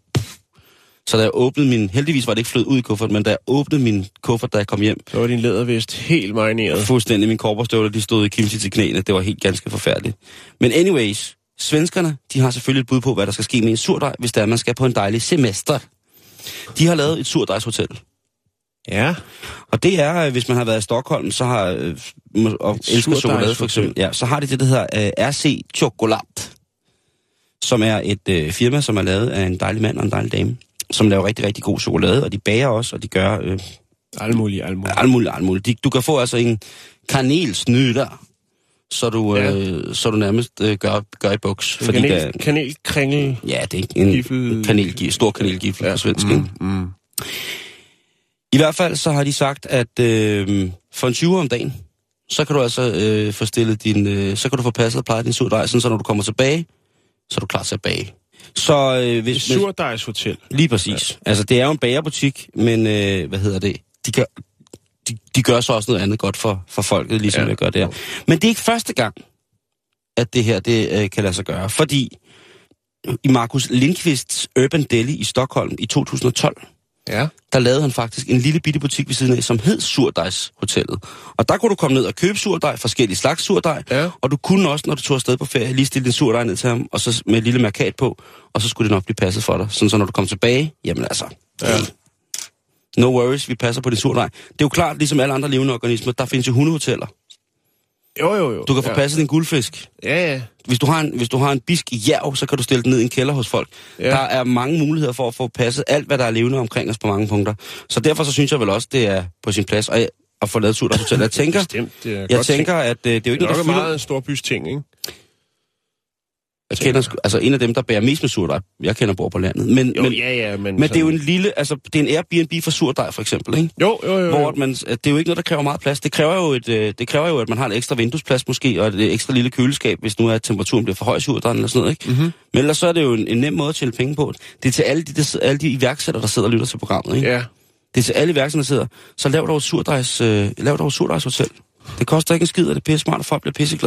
Så da jeg åbnede min... Heldigvis var det ikke flød ud i kufferten, men da jeg åbnede min kuffert, da jeg kom hjem,
Så var din lædervest helt marineret.
fuldstændig mine korporstøvler, de stod i kimchi til knæene. Det var helt ganske forfærdeligt. Men anyways, svenskerne, de har selvfølgelig et bud på, hvad der skal ske med en surdej, hvis der er, man skal på en dejlig semester. De har lavet et surdejshotel.
Ja.
Og det er, øh, hvis man har været i Stockholm, så har, øh, og elsker chokolade for eksempel, ja, så har de det, der hedder øh, RC Chocolat, som er et øh, firma, som er lavet af en dejlig mand og en dejlig dame, som laver rigtig, rigtig god chokolade, og de bager også, og de gør øh,
Alt muligt, alt muligt.
alt muligt, alt muligt. De, du kan få altså en kanelsnyder, så du,
Ja.
øh, så du nærmest øh, gør, gør i buks. Fordi
Kanel,
der,
kanelkringel.
ja, det er en
Giffel-
kanel, stor kanelgifle ja. på svensk. ikke?
mm.
I hvert fald så har de sagt, at øh, for en 20 om dagen, så kan du altså øh, få stillet din, øh, så kan du få passet og plejet din surdej, sådan så når du kommer tilbage, så er du klar til at bage. Så øh, hvis, hvis,
Surdejshotel.
lige præcis. Ja. Altså det er jo en bagerbutik, men øh, hvad hedder det? De gør, de, de gør så også noget andet godt for, for folket, ligesom
ja.
jeg gør der. Men det er ikke første gang, at det her det, øh, kan lade sig gøre, fordi i Markus Lindqvists Urban Deli i Stockholm i 2012,
Ja.
der lavede han faktisk en lille bitte butik ved siden af, som hed Surdejshotellet. Og der kunne du komme ned og købe surdej, forskellige slags surdej,
Ja.
og du kunne også, når du tog afsted på ferie, lige stille din surdej ned til ham, og så med et lille markat på, og så skulle det nok blive passet for dig. Sådan så når du kom tilbage, jamen altså,
Ja.
hey, no worries, vi passer på din surdej. Det er jo klart, ligesom alle andre levende organismer, der findes jo hundehoteller.
Jo, jo, jo.
Du kan få
ja.
passet din guldfisk.
Ja, ja.
Hvis du, har en, hvis du har en bisk jærv, så kan du stille den ned i en kælder hos folk.
Ja.
Ja. Der er mange muligheder for at få passet alt, hvad der er levende omkring os på mange punkter. Så derfor så synes jeg vel også, det er på sin plads at, at få lavet Surdejs Hotel. Jeg tænker,
Bestemt, det er
jeg
godt
tænker at øh, det er jo ikke
Det er
noget, der
en
fylder...
meget stor bys ting, ikke?
Jeg kender, sgu- altså en af dem, der bærer mest med surdej, jeg kender bor på landet. Men,
Jo,
men,
ja, ja, men...
men det er jo en lille, altså det er en Airbnb for surdej for eksempel, ikke?
Jo, jo, jo.
Hvor
jo.
at man, at det er jo ikke noget, der kræver meget plads. Det kræver jo, et, øh, det kræver jo at man har en ekstra vinduesplads måske, og et ekstra lille køleskab, hvis nu er, at temperaturen bliver for høj i surdejen eller sådan noget. Ikke? Mm-hmm. Men ellers så er det jo en, en nem måde at tjene penge på. Det er til alle de, der, alle de iværksættere, der sidder og lytter til programmet. Ikke?
Ja.
Det er til alle iværksættere, der sidder. Så lav dog et surdejs, øh, lav dog et surdejshotel. Det koster ikke en skid, og det er pisse smart, og folk bliver pisse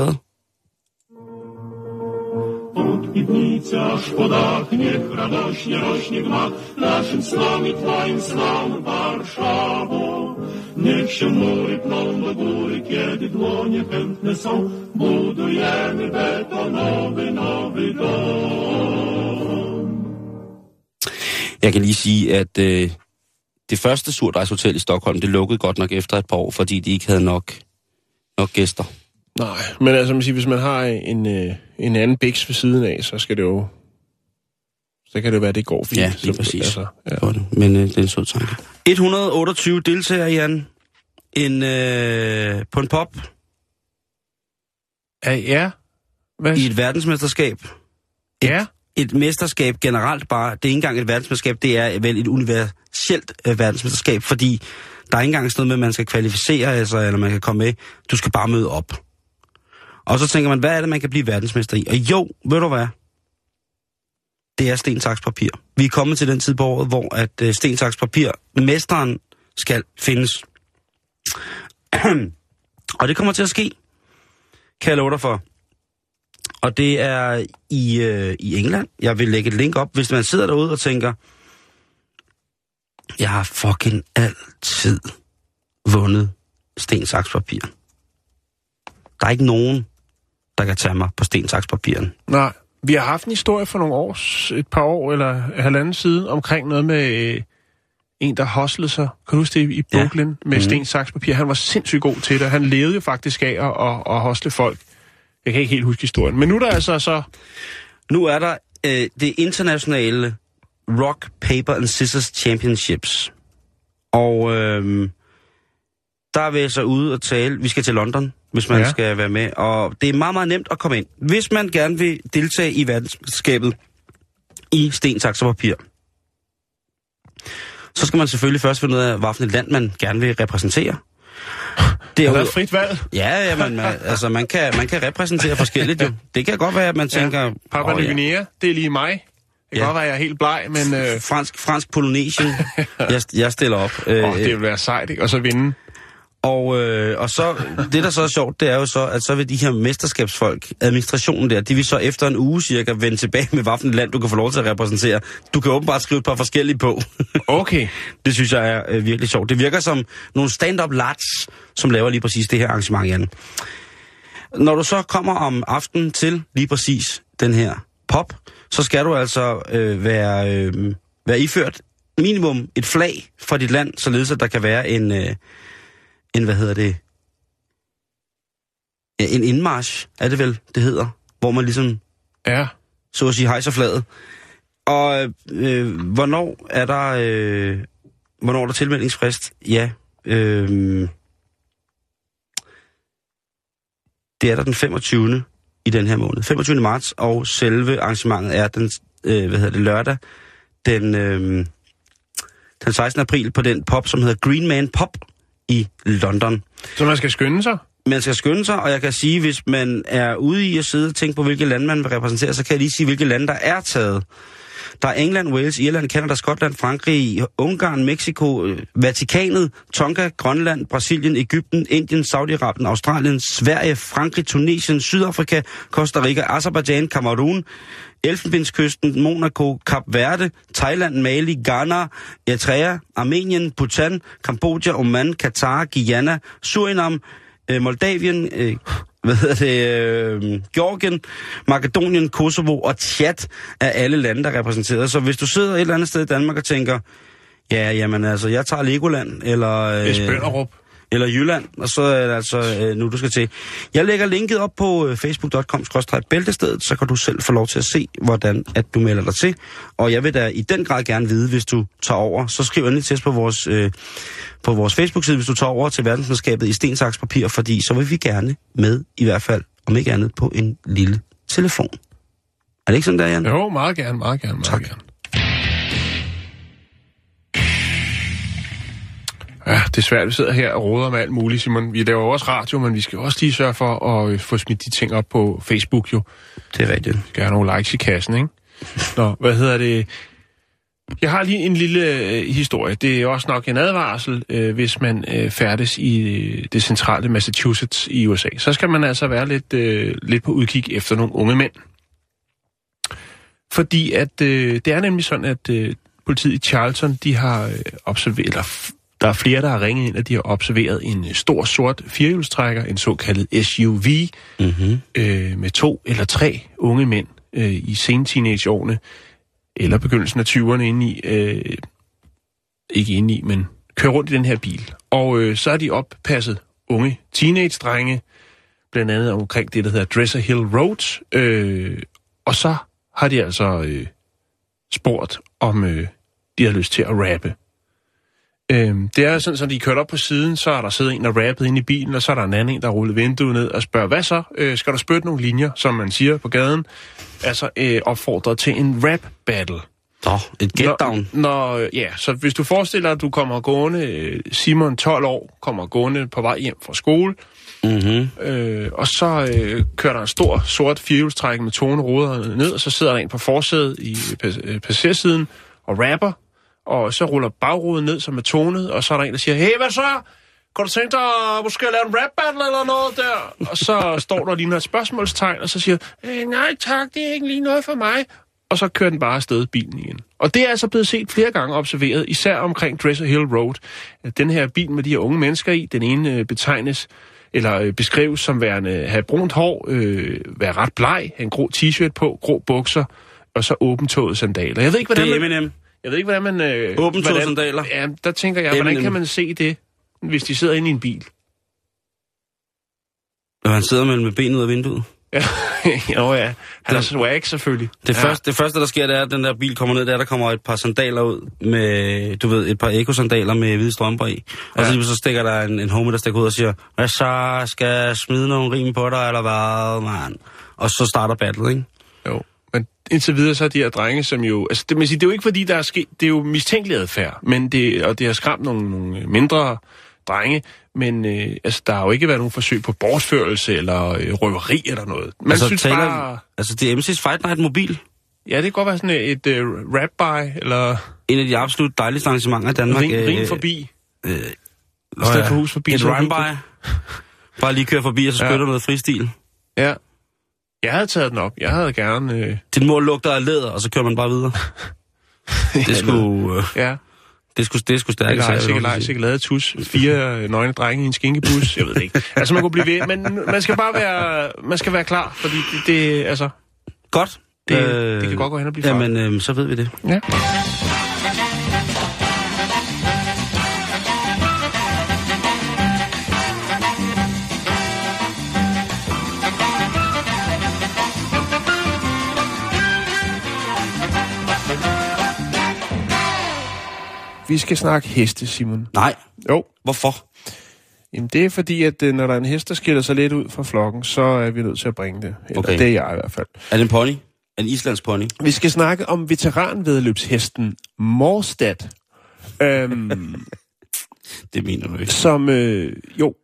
glade.
Od piwnicy aż po dach, niech radośnie rośnie gmach naszym snom i Twoim snom Warszawo. Niech się mury pną do góry, kiedy dłonie chętne są, budujemy betonowy nowy dom.
Jeg kan lige sige, at øh, det første surdejshotel i Stockholm, det lukkede godt nok efter et par år, fordi de ikke havde nok, nok gæster.
Nej, men altså, man siger, hvis man har en, øh, en anden biks ved siden af, så skal det jo... Så kan det jo være, at det går fint.
Ja, lige
Så-
præcis.
Altså, ja.
på det, men øh, det er en sød tanke. 128 deltagere, Jan. En, øh, på en pop
Ja, ja. Hvad?
i et verdensmesterskab.
Ja.
Et mesterskab generelt bare, det er ikke engang et verdensmesterskab, det er vel et universelt øh, verdensmesterskab, fordi der er ikke engang sådan noget med, at man skal kvalificere altså, eller man kan komme med. Du skal bare møde op. Og så tænker man, hvad er det, man kan blive verdensmester i? Og jo, ved du hvad? Det er sten, saks, papir. Vi er kommet til den tid på året, hvor at øh, sten, saks, papir, mesteren skal findes. Og det kommer til at ske, kan jeg love dig for. Og det er i, øh, i England. Jeg vil lægge et link op, hvis man sidder derude og tænker, jeg har fucking altid vundet sten, saks, papir. Der er ikke nogen, der kan tage mig på sten, saks, papiren.
Nej. Vi har haft en historie for nogle år, et par år eller halvanden siden, omkring noget med øh, en, der hoslede sig. Kan du huske det i
Ja.
Brooklyn med
Mhm.
mm. sten, saks, papir? Han var sindssygt god til det. Han levede jo faktisk af at, at, at hosle folk. Jeg kan ikke helt huske historien. Men nu er der altså så...
Nu er der øh, det internationale Rock, Paper and Scissors Championships. Og øh, der er vi altså ude og tale. Vi skal til London, hvis man
Ja.
ja. skal være med. Og det er meget, meget nemt at komme ind. Hvis man gerne vil deltage i verdensmesterskabet i sten, saks og papir, så skal man selvfølgelig først finde ud af, hvilket land man gerne vil repræsentere.
Er
Derudover-
er frit valg?
Ja, ja man, man, altså man kan, man kan repræsentere forskelligt jo. Det kan godt være, at man tænker...
Papua
"Åh,
Ny
ja.
Guinea, det er lige mig. Jeg ja. godt være, jeg er helt bleg, men... Øh,
Fransk, fransk Polynesien. jeg, jeg stiller op.
åh, det vil være sejt, ikke? Og så vinde.
Og, øh, og så, det der så er sjovt, det er jo så, at så vil de her mesterskabsfolk, administrationen der, de vil så efter en uge cirka vende tilbage med, hvilken land du kan få lov til at repræsentere. Du kan åbenbart skrive et par forskellige på.
Okay.
det synes jeg er øh, virkelig sjovt. Det virker som nogle stand-up lads, som laver lige præcis det her arrangement, Jan. Når du så kommer om aftenen til lige præcis den her pop, så skal du altså øh, være, øh, være iført minimum et flag for dit land, således at der kan være en, øh, en hvad hedder det, en indmarsch, er det vel, det hedder, hvor man ligesom,
Ja.
så at sige, hejser flaget. Og øh, hvornår er der, øh, hvornår er der tilmeldingsfrist? Ja, øh, det er der den 25. i den her måned. 25. marts, og selve arrangementet er den, øh, hvad hedder det, lørdag, den, øh, den 16. april på den pop, som hedder Green Man Pop i London.
Så man skal skynde sig?
Man skal skynde sig, og jeg kan sige, hvis man er ude i at sidde og tænke på, hvilke lande man vil repræsentere, så kan jeg lige sige, hvilke lande der er taget. Der er England, Wales, Irland, Canada, Skotland, Frankrig, Ungarn, Mexico, øh, Vatikanet, Tonga, Grønland, Brasilien, Ægypten, Indien, Saudi-Arabien, Australien, Sverige, Frankrig, Tunesien, Sydafrika, Costa Rica, Azerbaijan, Kamerun, Elfenbenskysten, Monaco, Kap Verde, Thailand, Mali, Ghana, Eritrea, Armenien, Bhutan, Kambodja, Oman, Katar, Guyana, Surinam, øh, Moldavien, øh, hvad hedder det, øh, Georgien, Makedonien, Kosovo og Tjad er alle lande, der er repræsenteret. Så hvis du sidder et eller andet sted i Danmark og tænker, ja, jamen altså, jeg tager Legoland, eller... Øh,
Esbønderup.
Eller Jylland, og så er det altså øh, nu, du skal til. Jeg lægger linket op på øh, facebook.com bæltestedet, så kan du selv få lov til at se, hvordan at du melder dig til. Og jeg vil da i den grad gerne vide, hvis du tager over, så skriv endelig til os på vores, øh, på vores Facebook-side, hvis du tager over til verdensmesterskabet i stensaks papir, fordi så vil vi gerne med, i hvert fald, om ikke andet, på en lille telefon. Er det ikke sådan der, Jan?
Jo, meget gerne, meget gerne, meget
Tak.
gerne. Ja, det er svært, vi sidder her og råder med alt muligt, Simon. Vi laver også radio, men vi skal også lige sørge for at øh, få smidt de ting op på Facebook, jo.
Det er rigtigt.
Vi skal have nogle likes i kassen, ikke? Nå, hvad hedder det? Jeg har lige en lille øh, historie. Det er også nok en advarsel, øh, hvis man øh, færdes i øh, det centrale Massachusetts i USA. Så skal man altså være lidt, øh, lidt på udkig efter nogle unge mænd. Fordi at øh, det er nemlig sådan, at øh, politiet i Charleston, de har øh, observeret, eller der er flere, der har ringet ind, at de har observeret en øh, stor sort firehjulstrækker, en såkaldet SUV,
Mm-hmm.
øh, med to eller tre unge mænd øh, i sen teenageårene, eller begyndelsen af 20'erne inde i, øh, ikke inde i, men kører rundt i den her bil. Og øh, så er de oppasset unge teenage-drenge, blandt andet omkring det, der hedder Dresser Hill Road, øh, og så har de altså øh, spurgt, om øh, de har lyst til at rappe. Øhm, det er sådan, at de kørte op på siden, så er der siddet en, der rappet ind i bilen, og så er der en anden en, der rullet vinduet ned og spørger, hvad så? Øh, skal der spytte nogle linjer, som man siger på gaden? Altså øh, opfordret til en rap battle.
Nå, et get down.
Når, når, ja, så hvis du forestiller dig, at du kommer gående, øh, Simon 12 år, kommer gående på vej hjem fra skole,
Mm-hmm.
øh, og så øh, kører der en stor sort firehjulstræk med tone ned, og så sidder der en på forsædet i pas- passagersiden og rapper, og så ruller bagruden ned, som er tonet, og så er der en, der siger, hey, hvad så? Kan du tænke dig at måske lave en rap battle eller noget der? Og så står der lige et spørgsmålstegn, og så siger, øh, nej tak, det er ikke lige noget for mig. Og så kører den bare afsted bilen igen. Og det er altså blevet set flere gange observeret, især omkring Dresser Hill Road. Den her bil med de her unge mennesker i, den ene øh, betegnes eller øh, beskrives som værende have brunt hår, øh, være ret bleg, have en grå t-shirt på, grå bukser, og så åbentåede sandaler. Jeg ved ikke, hvordan
Det er
man... Jeg ved ikke, hvordan man... Øh,
Åbentåede
hvordan-
sandaler?
Ja, der tænker jeg, hvordan kan man se det, hvis de sidder inde i en bil?
Og han sidder med, med benet ud af vinduet.
Ja, jo ja. Han er swag selvfølgelig.
Det,
ja.
første, det første, der sker, det er, at den der bil kommer ned, der, der kommer et par sandaler ud med, du ved, et par ekosandaler med hvide strømper i. Og
Ja.
så, så stikker der en, en homie, der stikker ud og siger, hvad så, skal jeg smide nogle rim på dig, eller hvad, mand? Og så starter battle, ikke?
Indtil videre så er de her drenge, som jo... Altså, det, man siger, det er jo ikke fordi, der er sket... Det er jo mistænkelig adfærd, men det, og det har skræmt nogle, nogle mindre drenge, men øh, altså, der har jo ikke været nogen forsøg på bortførelse eller øh, røveri eller noget. Man
altså,
synes
taler,
bare...
altså, det er MC's Fight Night mobil.
Ja, det kan godt være sådan et, et uh, rap-by, eller
En af de absolut dejligste arrangementer i Danmark.
ring,
øh,
ring forbi.
Øh,
I stedet for hus forbi.
Et
så
rhyme
ring
by. Bare lige køre forbi, og så
Ja.
skytter noget fristil.
Ja. Jeg havde taget den op. Jeg havde gerne... Øh,
Din mor lugter af læder, og så kører man bare videre. Det skulle, øh,
ja.
det skulle, det skulle stærke sager,
sikkert sikkert tus. Fire øh, nøgne drenge i en skinkebus. Jeg ved det ikke. Altså, man kunne blive ved. Men man skal bare være, man skal være klar, fordi det, det altså...
Godt.
Det- det kan godt gå hen og blive
Jamen, øh, så ved vi det.
Ja. Vi skal snakke heste, Simon.
Nej.
Jo,
Hvorfor?
Jamen, det er fordi, at øh, når der er en hest, der skiller sig lidt ud fra flokken, så er vi nødt til at bringe det. Eller
Okay.
det er jeg i hvert fald.
Er det en pony? En islandsk pony?
Vi skal snakke om veteranvedløbshesten Morstad, øhm,
Det mener du ikke.
som øh, jo,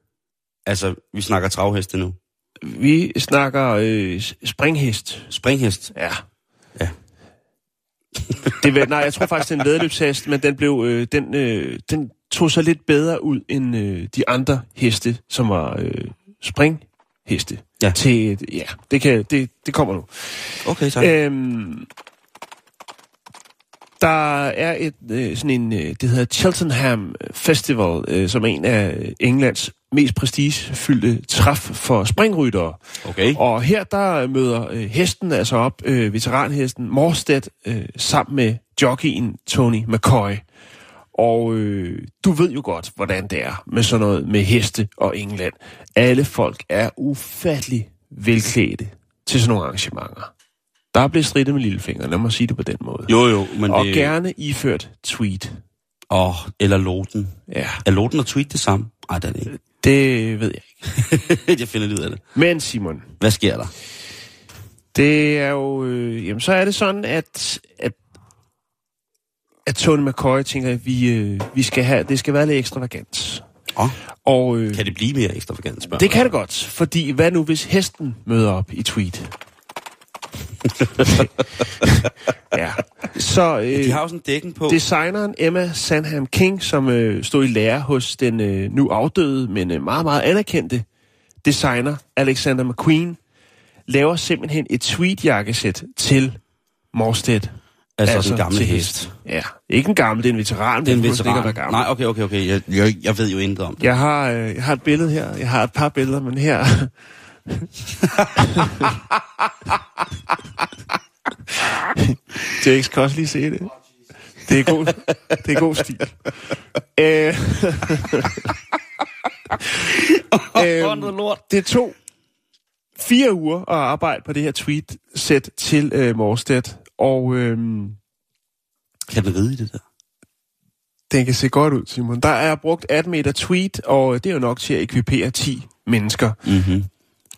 Altså, vi snakker travheste nu.
vi snakker øh, springhest.
Springhest.
Ja.
Ja.
Det vil, nej, jeg tror faktisk, det er en vedløbshest, men den, blev, øh, den, øh, den tog sig lidt bedre ud end øh, de andre heste, som var øh, springheste.
Ja.
Til, ja, det, kan, det, det kommer nu.
Okay, tak.
Øhm, der er et øh, sådan en, øh, det hedder Cheltenham Festival, øh, som er en af Englands mest prestigefyldte træf for springryttere.
Okay.
Og her der møder øh, hesten altså op, øh, veteranhesten Morstedt, øh, sammen med jockeyen Tony McCoy. Og øh, du ved jo godt, hvordan det er med sådan noget med heste og England. Alle folk er ufattelig velklædte til sådan nogle arrangementer. Der er blevet stridtet med lillefinger, lad mig sige det på den måde.
Jo, jo, men
og
det...
gerne iført tweet.
Åh, oh, eller Loten.
Ja,
Er Loten og Tweet det samme? Nej, det er det ikke.
Det ved jeg ikke.
jeg finder lidt ud af det.
Men Simon,
Hvad sker der?
Det er jo... Øh, jamen, så er det sådan, at, at, at Tony McCoy tænker, at vi, øh, vi skal have, det skal være lidt ekstravagant.
Åh,
Og øh,
kan det blive mere ekstravagant, spørger
det kan det godt, fordi hvad nu, hvis hesten møder op i tweet? ja, så... Øh,
De har jo sådan en dækken på.
Designeren Emma Sandham King, som øh, stod i lære hos den øh, nu afdøde, men øh, meget, meget anerkendte designer Alexander McQueen, laver simpelthen et tweetjakkesæt til Morstedt.
altså, altså den gamle
til
hest.
Ja, ikke en gammel, det er en veteran.
Det er en
ikke
veteran.
være gammel.
Nej, okay, okay, okay. Jeg, jeg, jeg ved jo intet om det.
Jeg har, øh, jeg har et billede her. Jeg har et par billeder, men her... Jakes kan også lige se det. Det er god, det er god stil. Øh, øhm,
lort.
det tog fire uger at arbejde på det her tweet-sæt til øh, Morstedt, og øhm,
Kan den ride i det der?
den kan se godt ud, Simon. Der er brugt 18 meter tweet, og det er jo nok til at ekvipere 10 mennesker.
Mm-hmm.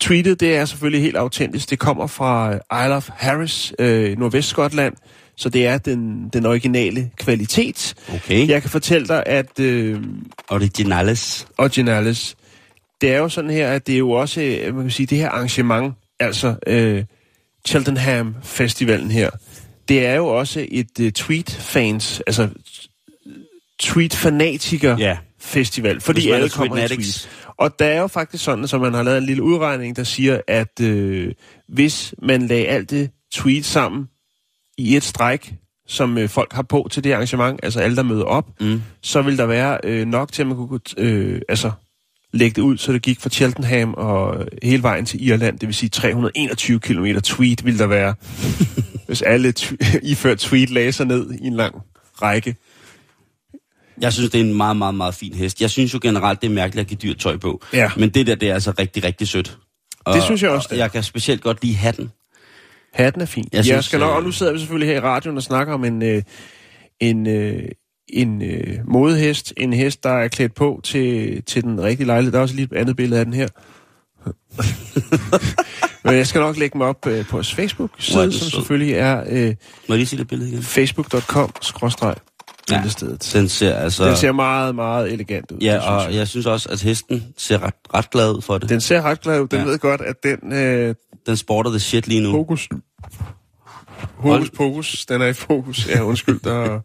Tweetet, det er selvfølgelig helt autentisk. Det kommer fra øh, Isle of Harris, øh, Nordvestskotland, så det er den, den originale kvalitet.
Okay.
Jeg kan fortælle dig, at øh,
Originales.
Originales, det er jo sådan her, at det er jo også, øh, man kan sige, det her arrangement, altså øh, Cheltenham Festivalen her, det er jo også et øh, tweet-fans, altså tweet-fanatiker
Ja.
festival, fordi alle kommer i tweet. Og der er jo faktisk sådan, så man har lavet en lille udregning, der siger, at øh, hvis man lagde alt det tweet sammen i et stræk, som øh, folk har på til det arrangement, altså alle, der møder op,
Mm.
så vil der være øh, nok til, at man kunne øh, altså, lægge det ud, så det gik fra Cheltenham og øh, hele vejen til Irland, det vil sige 321 km tweet vil der være, hvis alle t- iført tweet lagde sig ned i en lang række.
Jeg synes, det er en meget, meget, meget fin hest. Jeg synes jo generelt, det er mærkeligt at give dyrt tøj på.
Ja.
Men det der, det er altså rigtig, rigtig sødt. Og,
synes jeg også, det
Og jeg kan specielt godt lide hatten.
Hatten er fin.
Jeg
Jeg,
synes,
skal nok,
øh,
og nu sidder vi selvfølgelig her i radioen og snakker om en, øh, en, øh, en øh, modehest, en hest, der er klædt på til, til den rigtige lejlighed. Der er også lige et andet billede af den her. Men jeg skal nok lægge mig op øh, på vores Facebook-side, som selvfølgelig er øh,
Må jeg lige se det billede igen?
facebook.com-billedstedet.
Ja, den ser altså...
Den ser meget, meget elegant ud.
ja,
det synes
og
jeg.
jeg synes også, at hesten ser ret, ret glad ud for det. Den,
ser ret glad ud. Den
Ja.
ved godt, at den øh,
den sporter the shit lige nu.
fokus... Hokus pokus, den er i fokus. Ja, undskyld. Der...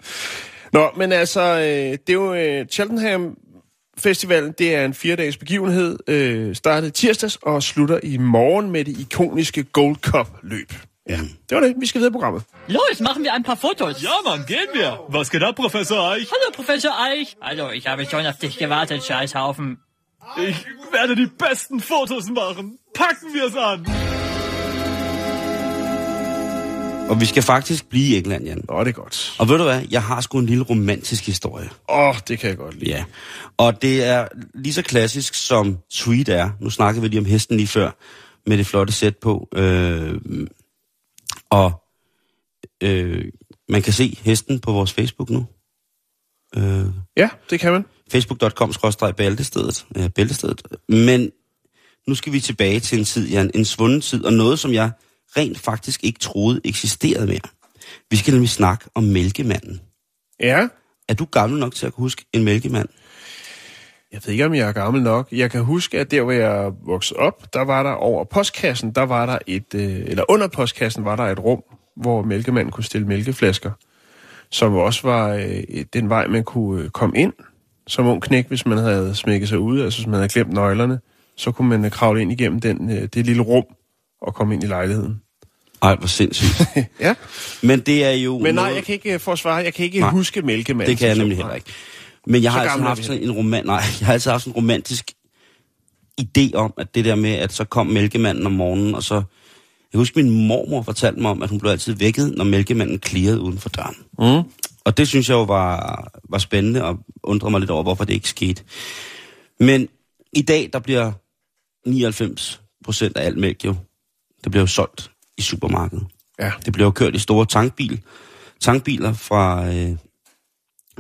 Nå, men altså, øh, det er jo øh, Cheltenham Festivalen, det er en fire-dages begivenhed, øh, startede tirsdags og slutter i morgen med det ikoniske Gold Cup-løb. Ja, det var det. Vi skal videre i programmet.
Los, machen wir ein paar Fotos.
Ja, Mann, gehen wir. Was geht ab, Professor Eich?
Hallo, Professor Eich. Hallo, ich habe schon auf dich gewartet, Scheißhaufen.
Ich werde die besten Fotos machen. Packen wir es an.
Og vi skal faktisk blive i England, Jan.
Nå, det er godt.
Og ved du hvad, jeg har sgu en lille romantisk historie.
Åh, oh, det kan jeg godt lide.
Ja. Og det er lige så klassisk som Sweet er. Nu snakkede vi lige om hesten lige før, med det flotte sæt på. Øh, og øh, man kan se hesten på vores Facebook nu. Øh,
Ja, det kan man.
facebook.com bæltestedet, ja, bæltestedet. Men nu skal vi tilbage til en tid, Jan, en svunden tid, og noget, som jeg rent faktisk ikke troede eksisterede mere. Vi skal nemlig snakke om mælkemanden.
Ja.
Er du gammel nok til at kunne huske en mælkemand?
Jeg ved ikke, om jeg er gammel nok. Jeg kan huske, at der, hvor jeg voksede op, der var der over postkassen, der var der et, øh, eller under postkassen var der et rum, hvor mælkemanden kunne stille mælkeflasker, som også var øh, den vej, man kunne øh, komme ind som ung knæk, hvis man havde smækket sig ud, altså hvis man havde glemt nøglerne, så kunne man øh, kravle ind igennem den, øh, det lille rum og komme ind i lejligheden.
Ej, hvor sindssygt.
Ja,
Men det er jo...
men nej,
noget-
jeg kan ikke forsvare, jeg kan ikke
Nej,
huske mælkemanden.
Det kan jeg nemlig heller ikke. Men jeg
Så
har
gammel er
haft sådan en roman, nej, jeg har altid haft en romantisk idé om, at det der med, at så kom mælkemanden om morgenen, og så... Jeg husker, min mormor fortalte mig om, at hun blev altid vækket, når mælkemanden klirrede uden for døren.
Mm.
Og det synes jeg jo var, var spændende, og undrede mig lidt over, hvorfor det ikke skete. Men i dag, der bliver 99 procent af alt mælk jo, det bliver jo solgt i supermarkedet.
Ja.
Det bliver jo kørt i store tankbil, tankbiler fra, øh,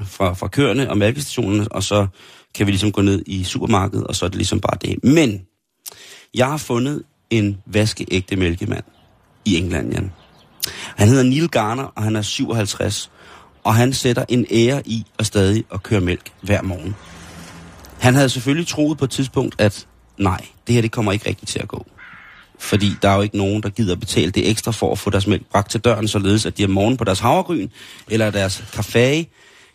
fra, fra køerne og mælkestationerne, og så kan vi ligesom gå ned i supermarkedet, og så er det ligesom bare det. Men jeg har fundet en vaskeægte mælkemand i England, Jan. Han hedder Neil Garner, og han er 57, og han sætter en ære i at stadig at køre mælk hver morgen. Han havde selvfølgelig troet på et tidspunkt, at nej, det her det kommer ikke rigtigt til at gå. Fordi der er jo ikke nogen, der gider betale det ekstra for at få deres mælk bragt til døren, således at de om morgenen på deres havregryn eller deres kaffe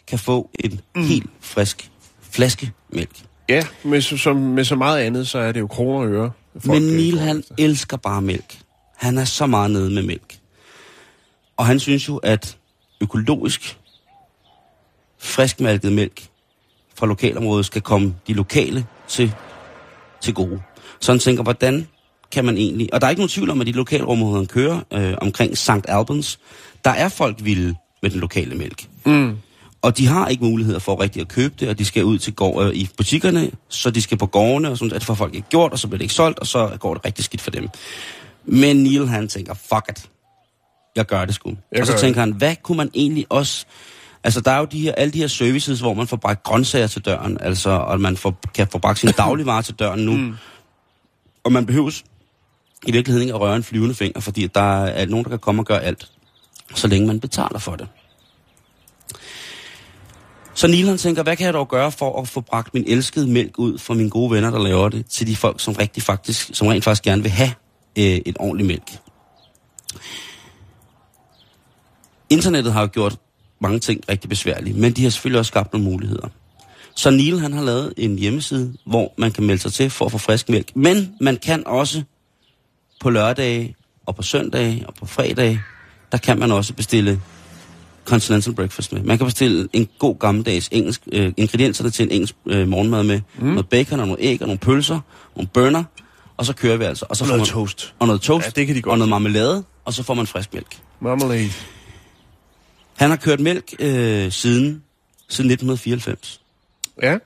kan få en mm. helt frisk flaske mælk.
Ja, med, så- som, med så meget andet, så er det jo kroner og øre.
Men
øh,
Neil, han
efter.
elsker bare mælk. Han er så meget nede med mælk. Og han synes jo, at økologisk, friskmælket mælk fra lokalområdet skal komme de lokale til, til gode. Så han tænker, hvordan kan man egentlig... Og der er ikke nogen tvivl om, at de lokalområder, han kører øh, omkring St. Albans, der er folk vilde med den lokale mælk.
Mm.
Og de har ikke muligheder for rigtig at købe det, og de skal ud til gård, øh, i butikkerne, så de skal på gårdene, og sådan, at det får folk ikke gjort, og så bliver det ikke solgt, og så går det rigtig skidt for dem. Men Neil, han tænker, fuck it. Jeg gør det sgu.
Jeg
og så tænker han, hvad kunne man egentlig også... Altså, der er jo de her, alle de her services, hvor man får bragt grøntsager til døren, altså, og man får, kan få bragt sine dagligvarer til døren nu. Mm. Og man behøves i virkeligheden ikke at røre en flyvende finger, fordi der er nogen, der kan komme og gøre alt, så længe man betaler for det. Så Neil han tænker, hvad kan jeg dog gøre for at få bragt min elskede mælk ud fra mine gode venner, der laver det, til de folk, som, rigtig faktisk, som rent faktisk gerne vil have øh, en ordentlig mælk. Internettet har jo gjort mange ting rigtig besværlige, men de har selvfølgelig også skabt nogle muligheder. Så Neil han har lavet en hjemmeside, hvor man kan melde sig til for at få frisk mælk. Men man kan også på lørdage og på søndage og på fredag, der kan man også bestille continental breakfast med. Man kan bestille en god gammeldags engelsk, øh, ingredienserne til en engelsk øh, morgenmad med. Mm. Noget bacon og nogle æg og nogle pølser, nogle bønner, og så kører vi altså. Og så
Og
får
noget
man,
toast.
Og noget toast.
Ja, det kan de godt
Og noget marmelade, og så får man frisk mælk.
Marmalade.
Han har kørt mælk øh, siden, siden 1994.
Ja.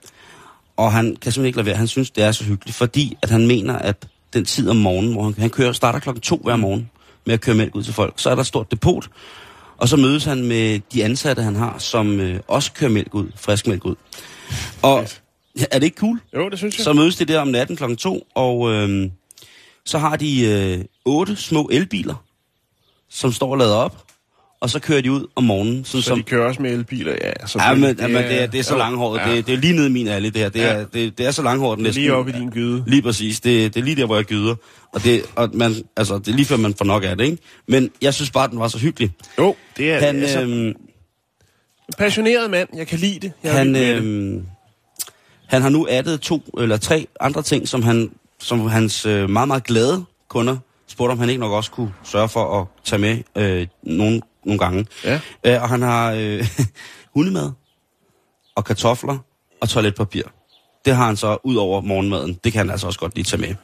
Og han kan simpelthen ikke lade være. Han synes, det er så hyggeligt, fordi at han mener, at den tid om morgenen, hvor han, han kører, starter klokken to hver morgen med at køre mælk ud til folk, så er der et stort depot, og så mødes han med de ansatte, han har, som øh, også kører mælk ud, frisk mælk ud. Og er det ikke cool?
Jo, det synes jeg.
Så mødes de der om natten klokken to, og øh, så har de øh, otte små elbiler, som står lader op. og så kører de ud om morgenen. Sådan
Så
som,
de kører også med elbiler, ja.
Ja, men, det, men det, er, det er så
jo,
langhåret.
ja.
Det, det er lige nede i min alley, det her. Det er,
Ja.
det, det er så langhåret næsten.
Lige op i din gyde.
Lige præcis. Det, det er lige der, hvor jeg gyder. Og, det, og man, altså, det er lige før, man får nok af det, ikke? Men jeg synes bare, den var så hyggelig.
Jo, det er
Han,
altså,
øhm,
passioneret mand. Jeg kan lide det. Jeg er
han,
med det.
øhm, han har nu addet to eller tre andre ting, som, han, som hans øh, meget, meget glade kunder spurgte, om han ikke nok også kunne sørge for at tage med øh, nogle, nogle gange.
Ja.
Øh, og han har øh, hundemad og kartofler og toiletpapir. Det har han så ud over morgenmaden. Det kan han altså også godt lige tage med.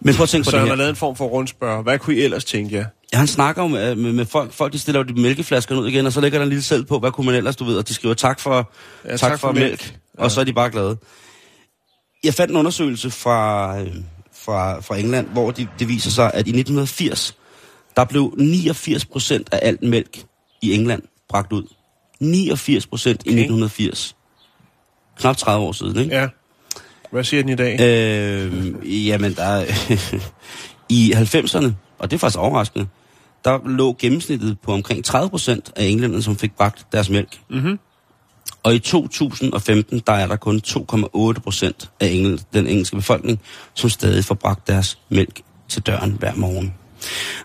Men prøv at tænke på
Så
det
han
her.
har lavet en form for rundspørg. Hvad kunne I ellers tænke jer?
Ja, han snakker jo med, med, med folk. Folk de stiller jo de mælkeflasker ud igen, og så lægger der en lille selv på, hvad kunne man ellers, du ved, og de skriver tak for, ja, tak, tak for, mælk, mælk. og så er de bare glade. Jeg fandt en undersøgelse fra, øh, fra, fra England, hvor de, det viser sig, at i 1980, der blev 89 procent af alt mælk i England bragt ud. 89 procent okay. i 1980. Knap 30 år siden, ikke?
Ja. Hvad siger den i dag?
Øh, jamen, der er, i 90'erne, og det er faktisk overraskende, der lå gennemsnittet på omkring 30 procent af englænderne, som fik bragt deres mælk.
Mhm.
Og i 2015, der er der kun 2,8 procent af engel, den engelske befolkning, som stadig får bragt deres mælk til døren hver morgen.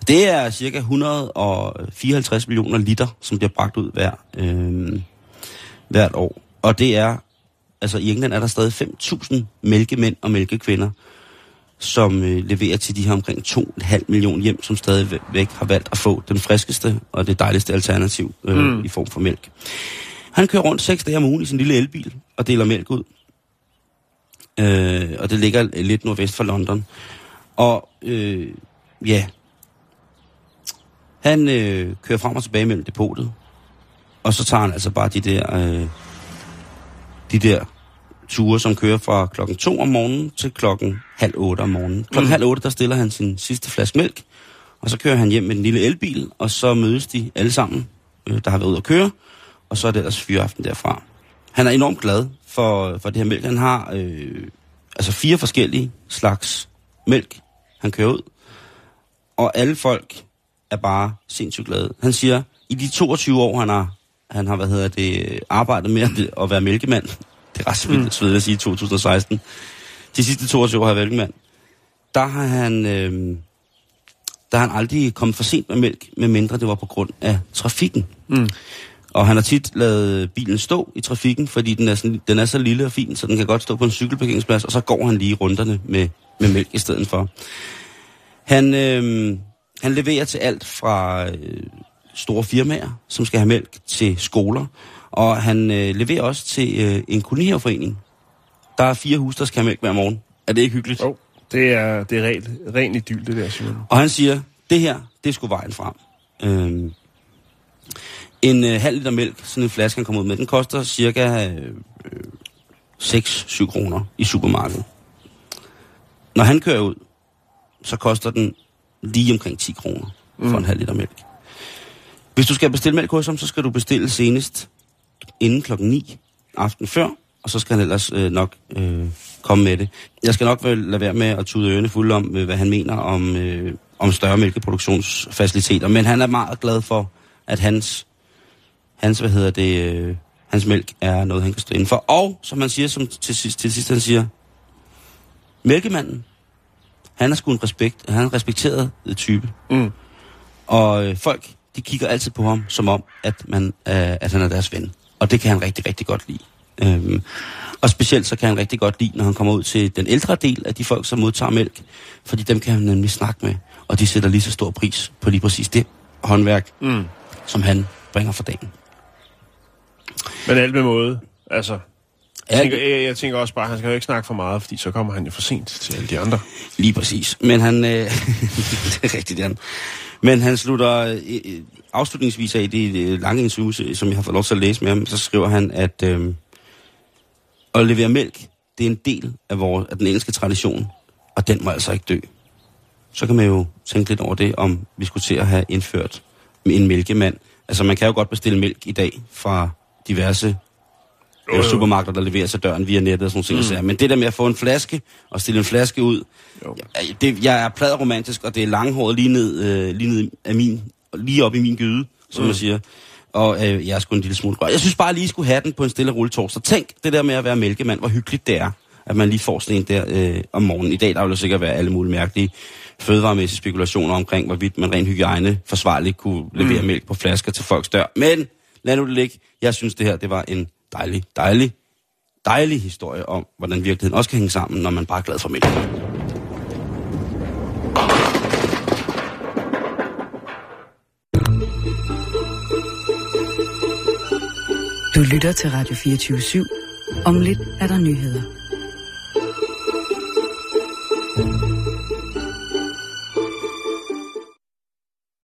Det er cirka 154 millioner liter, som bliver bragt ud hver, øh, hvert år. Og det er, altså i England er der stadig 5.000 mælkemænd og mælkekvinder, som øh, leverer til de her omkring 2,5 millioner hjem, som stadigvæk har valgt at få den friskeste og det dejligste alternativ øh, mm. i form for mælk. Han kører rundt seks dage om ugen i sin lille elbil og deler mælk ud. Øh, og det ligger lidt nordvest for London. Og øh, ja, han øh, kører frem og tilbage mellem depotet. Og så tager han altså bare de der, øh, de der ture, som kører fra klokken 2 om morgenen til klokken halv 8 om morgenen. Klokken mm. halv 8, der stiller han sin sidste flaske mælk, og så kører han hjem med den lille elbil, og så mødes de alle sammen, øh, der har været ude at køre, og så er det ellers fyreaften derfra. Han er enormt glad for, for det her mælk. Han har øh, altså fire forskellige slags mælk, han kører ud, og alle folk er bare sindssygt glade. Han siger, i de 22 år, han har, han har hvad hedder det, arbejdet med at, at være mælkemand, det er ret vildt mm. at sige, 2016. De sidste 22 år har jeg været mælkemand. Der har han, øh, der har han aldrig kommet for sent med mælk, medmindre det var på grund af trafikken.
Mm.
Og han har tit lavet bilen stå i trafikken, fordi den er, sådan, den er så lille og fin, så den kan godt stå på en cykelparkeringsplads, og så går han lige runderne med, med mælk i stedet for. Han, øh, han leverer til alt fra øh, store firmaer, som skal have mælk, til skoler, og han øh, leverer også til øh, en kolonihaveforening. Der er fire hus, der skal have mælk hver morgen. Er det ikke hyggeligt?
Oh, det er, det er rent, ren idyl, det der, Simon.
Og han siger, det her, det sgu vejen frem. Øhm, en øh, halv liter mælk, sådan en flaske, han kommer ud med, den koster cirka øh, øh, 6-7 kroner i supermarkedet. Når han kører ud, så koster den lige omkring 10 kroner for mm. en halv liter mælk. Hvis du skal bestille mælk hos ham, så skal du bestille senest inden klokken 9 aften før, og så skal han ellers øh, nok øh, komme med det. Jeg skal nok vel lade være med at tude ørene fulde om, øh, hvad han mener om, øh, om større mælkeproduktionsfaciliteter, men han er meget glad for, at hans, hans hvad hedder det, øh, hans mælk er noget, han kan stå inden for. Og, som han siger som til sidst, til sidst han siger, mælkemanden, han er sgu en respekt, han er en respekteret øh, type.
Mm.
Og øh, folk, de kigger altid på ham, som om, at, man, øh, at han er deres ven. Og det kan han rigtig, rigtig godt lide. Øhm, og specielt så kan han rigtig godt lide, når han kommer ud til den ældre del af de folk, som modtager mælk. Fordi dem kan han nemlig snakke med, og de sætter lige så stor pris på lige præcis det håndværk,
Mm.
som han bringer for dagen.
Men alt med måde. Altså, jeg, tænker, jeg, jeg tænker også bare, at han skal jo ikke snakke for meget, fordi så kommer han jo for sent til alle de andre.
Lige præcis. Men han... Øh, det er rigtigt, Jan. Men han slutter øh, øh, afslutningsvis af i det øh, lange interview, som jeg har fået lov til at læse med ham, så skriver han, at øh, at levere mælk, det er en del af, vores, af den engelske tradition, og den må altså ikke dø. Så kan man jo tænke lidt over det, om vi skulle til at have indført en mælkemand. Altså man kan jo godt bestille mælk i dag fra diverse øh, supermarkeder, der leverer sig døren via nettet og sådan nogle ting. Mm. Men det der med at få en flaske og stille en flaske ud,
Jo.
jeg, det, jeg er plad romantisk, og det er langhåret lige ned, øh, lige, ned af min, lige op i min gyde. som mm. man siger. Og øh, jeg er sgu en lille smule rørt. Jeg synes bare lige, I skulle have den på en stille rulle torsdag. Tænk det der med at være mælkemand, hvor hyggeligt det er, at man lige får sådan en der øh, om morgenen. I dag der vil der sikkert være alle mulige mærkelige fødevaremæssige spekulationer omkring, hvorvidt man rent hygiejne forsvarligt kunne levere mm. mælk på flasker til folks dør. Men lad nu det ligge. Jeg synes, det her det var en dejlig, dejlig, dejlig historie om, hvordan virkeligheden også kan hænge sammen, når man bare er glad for mælk.
Du lytter til Radio 24 /7. Om lidt er der nyheder.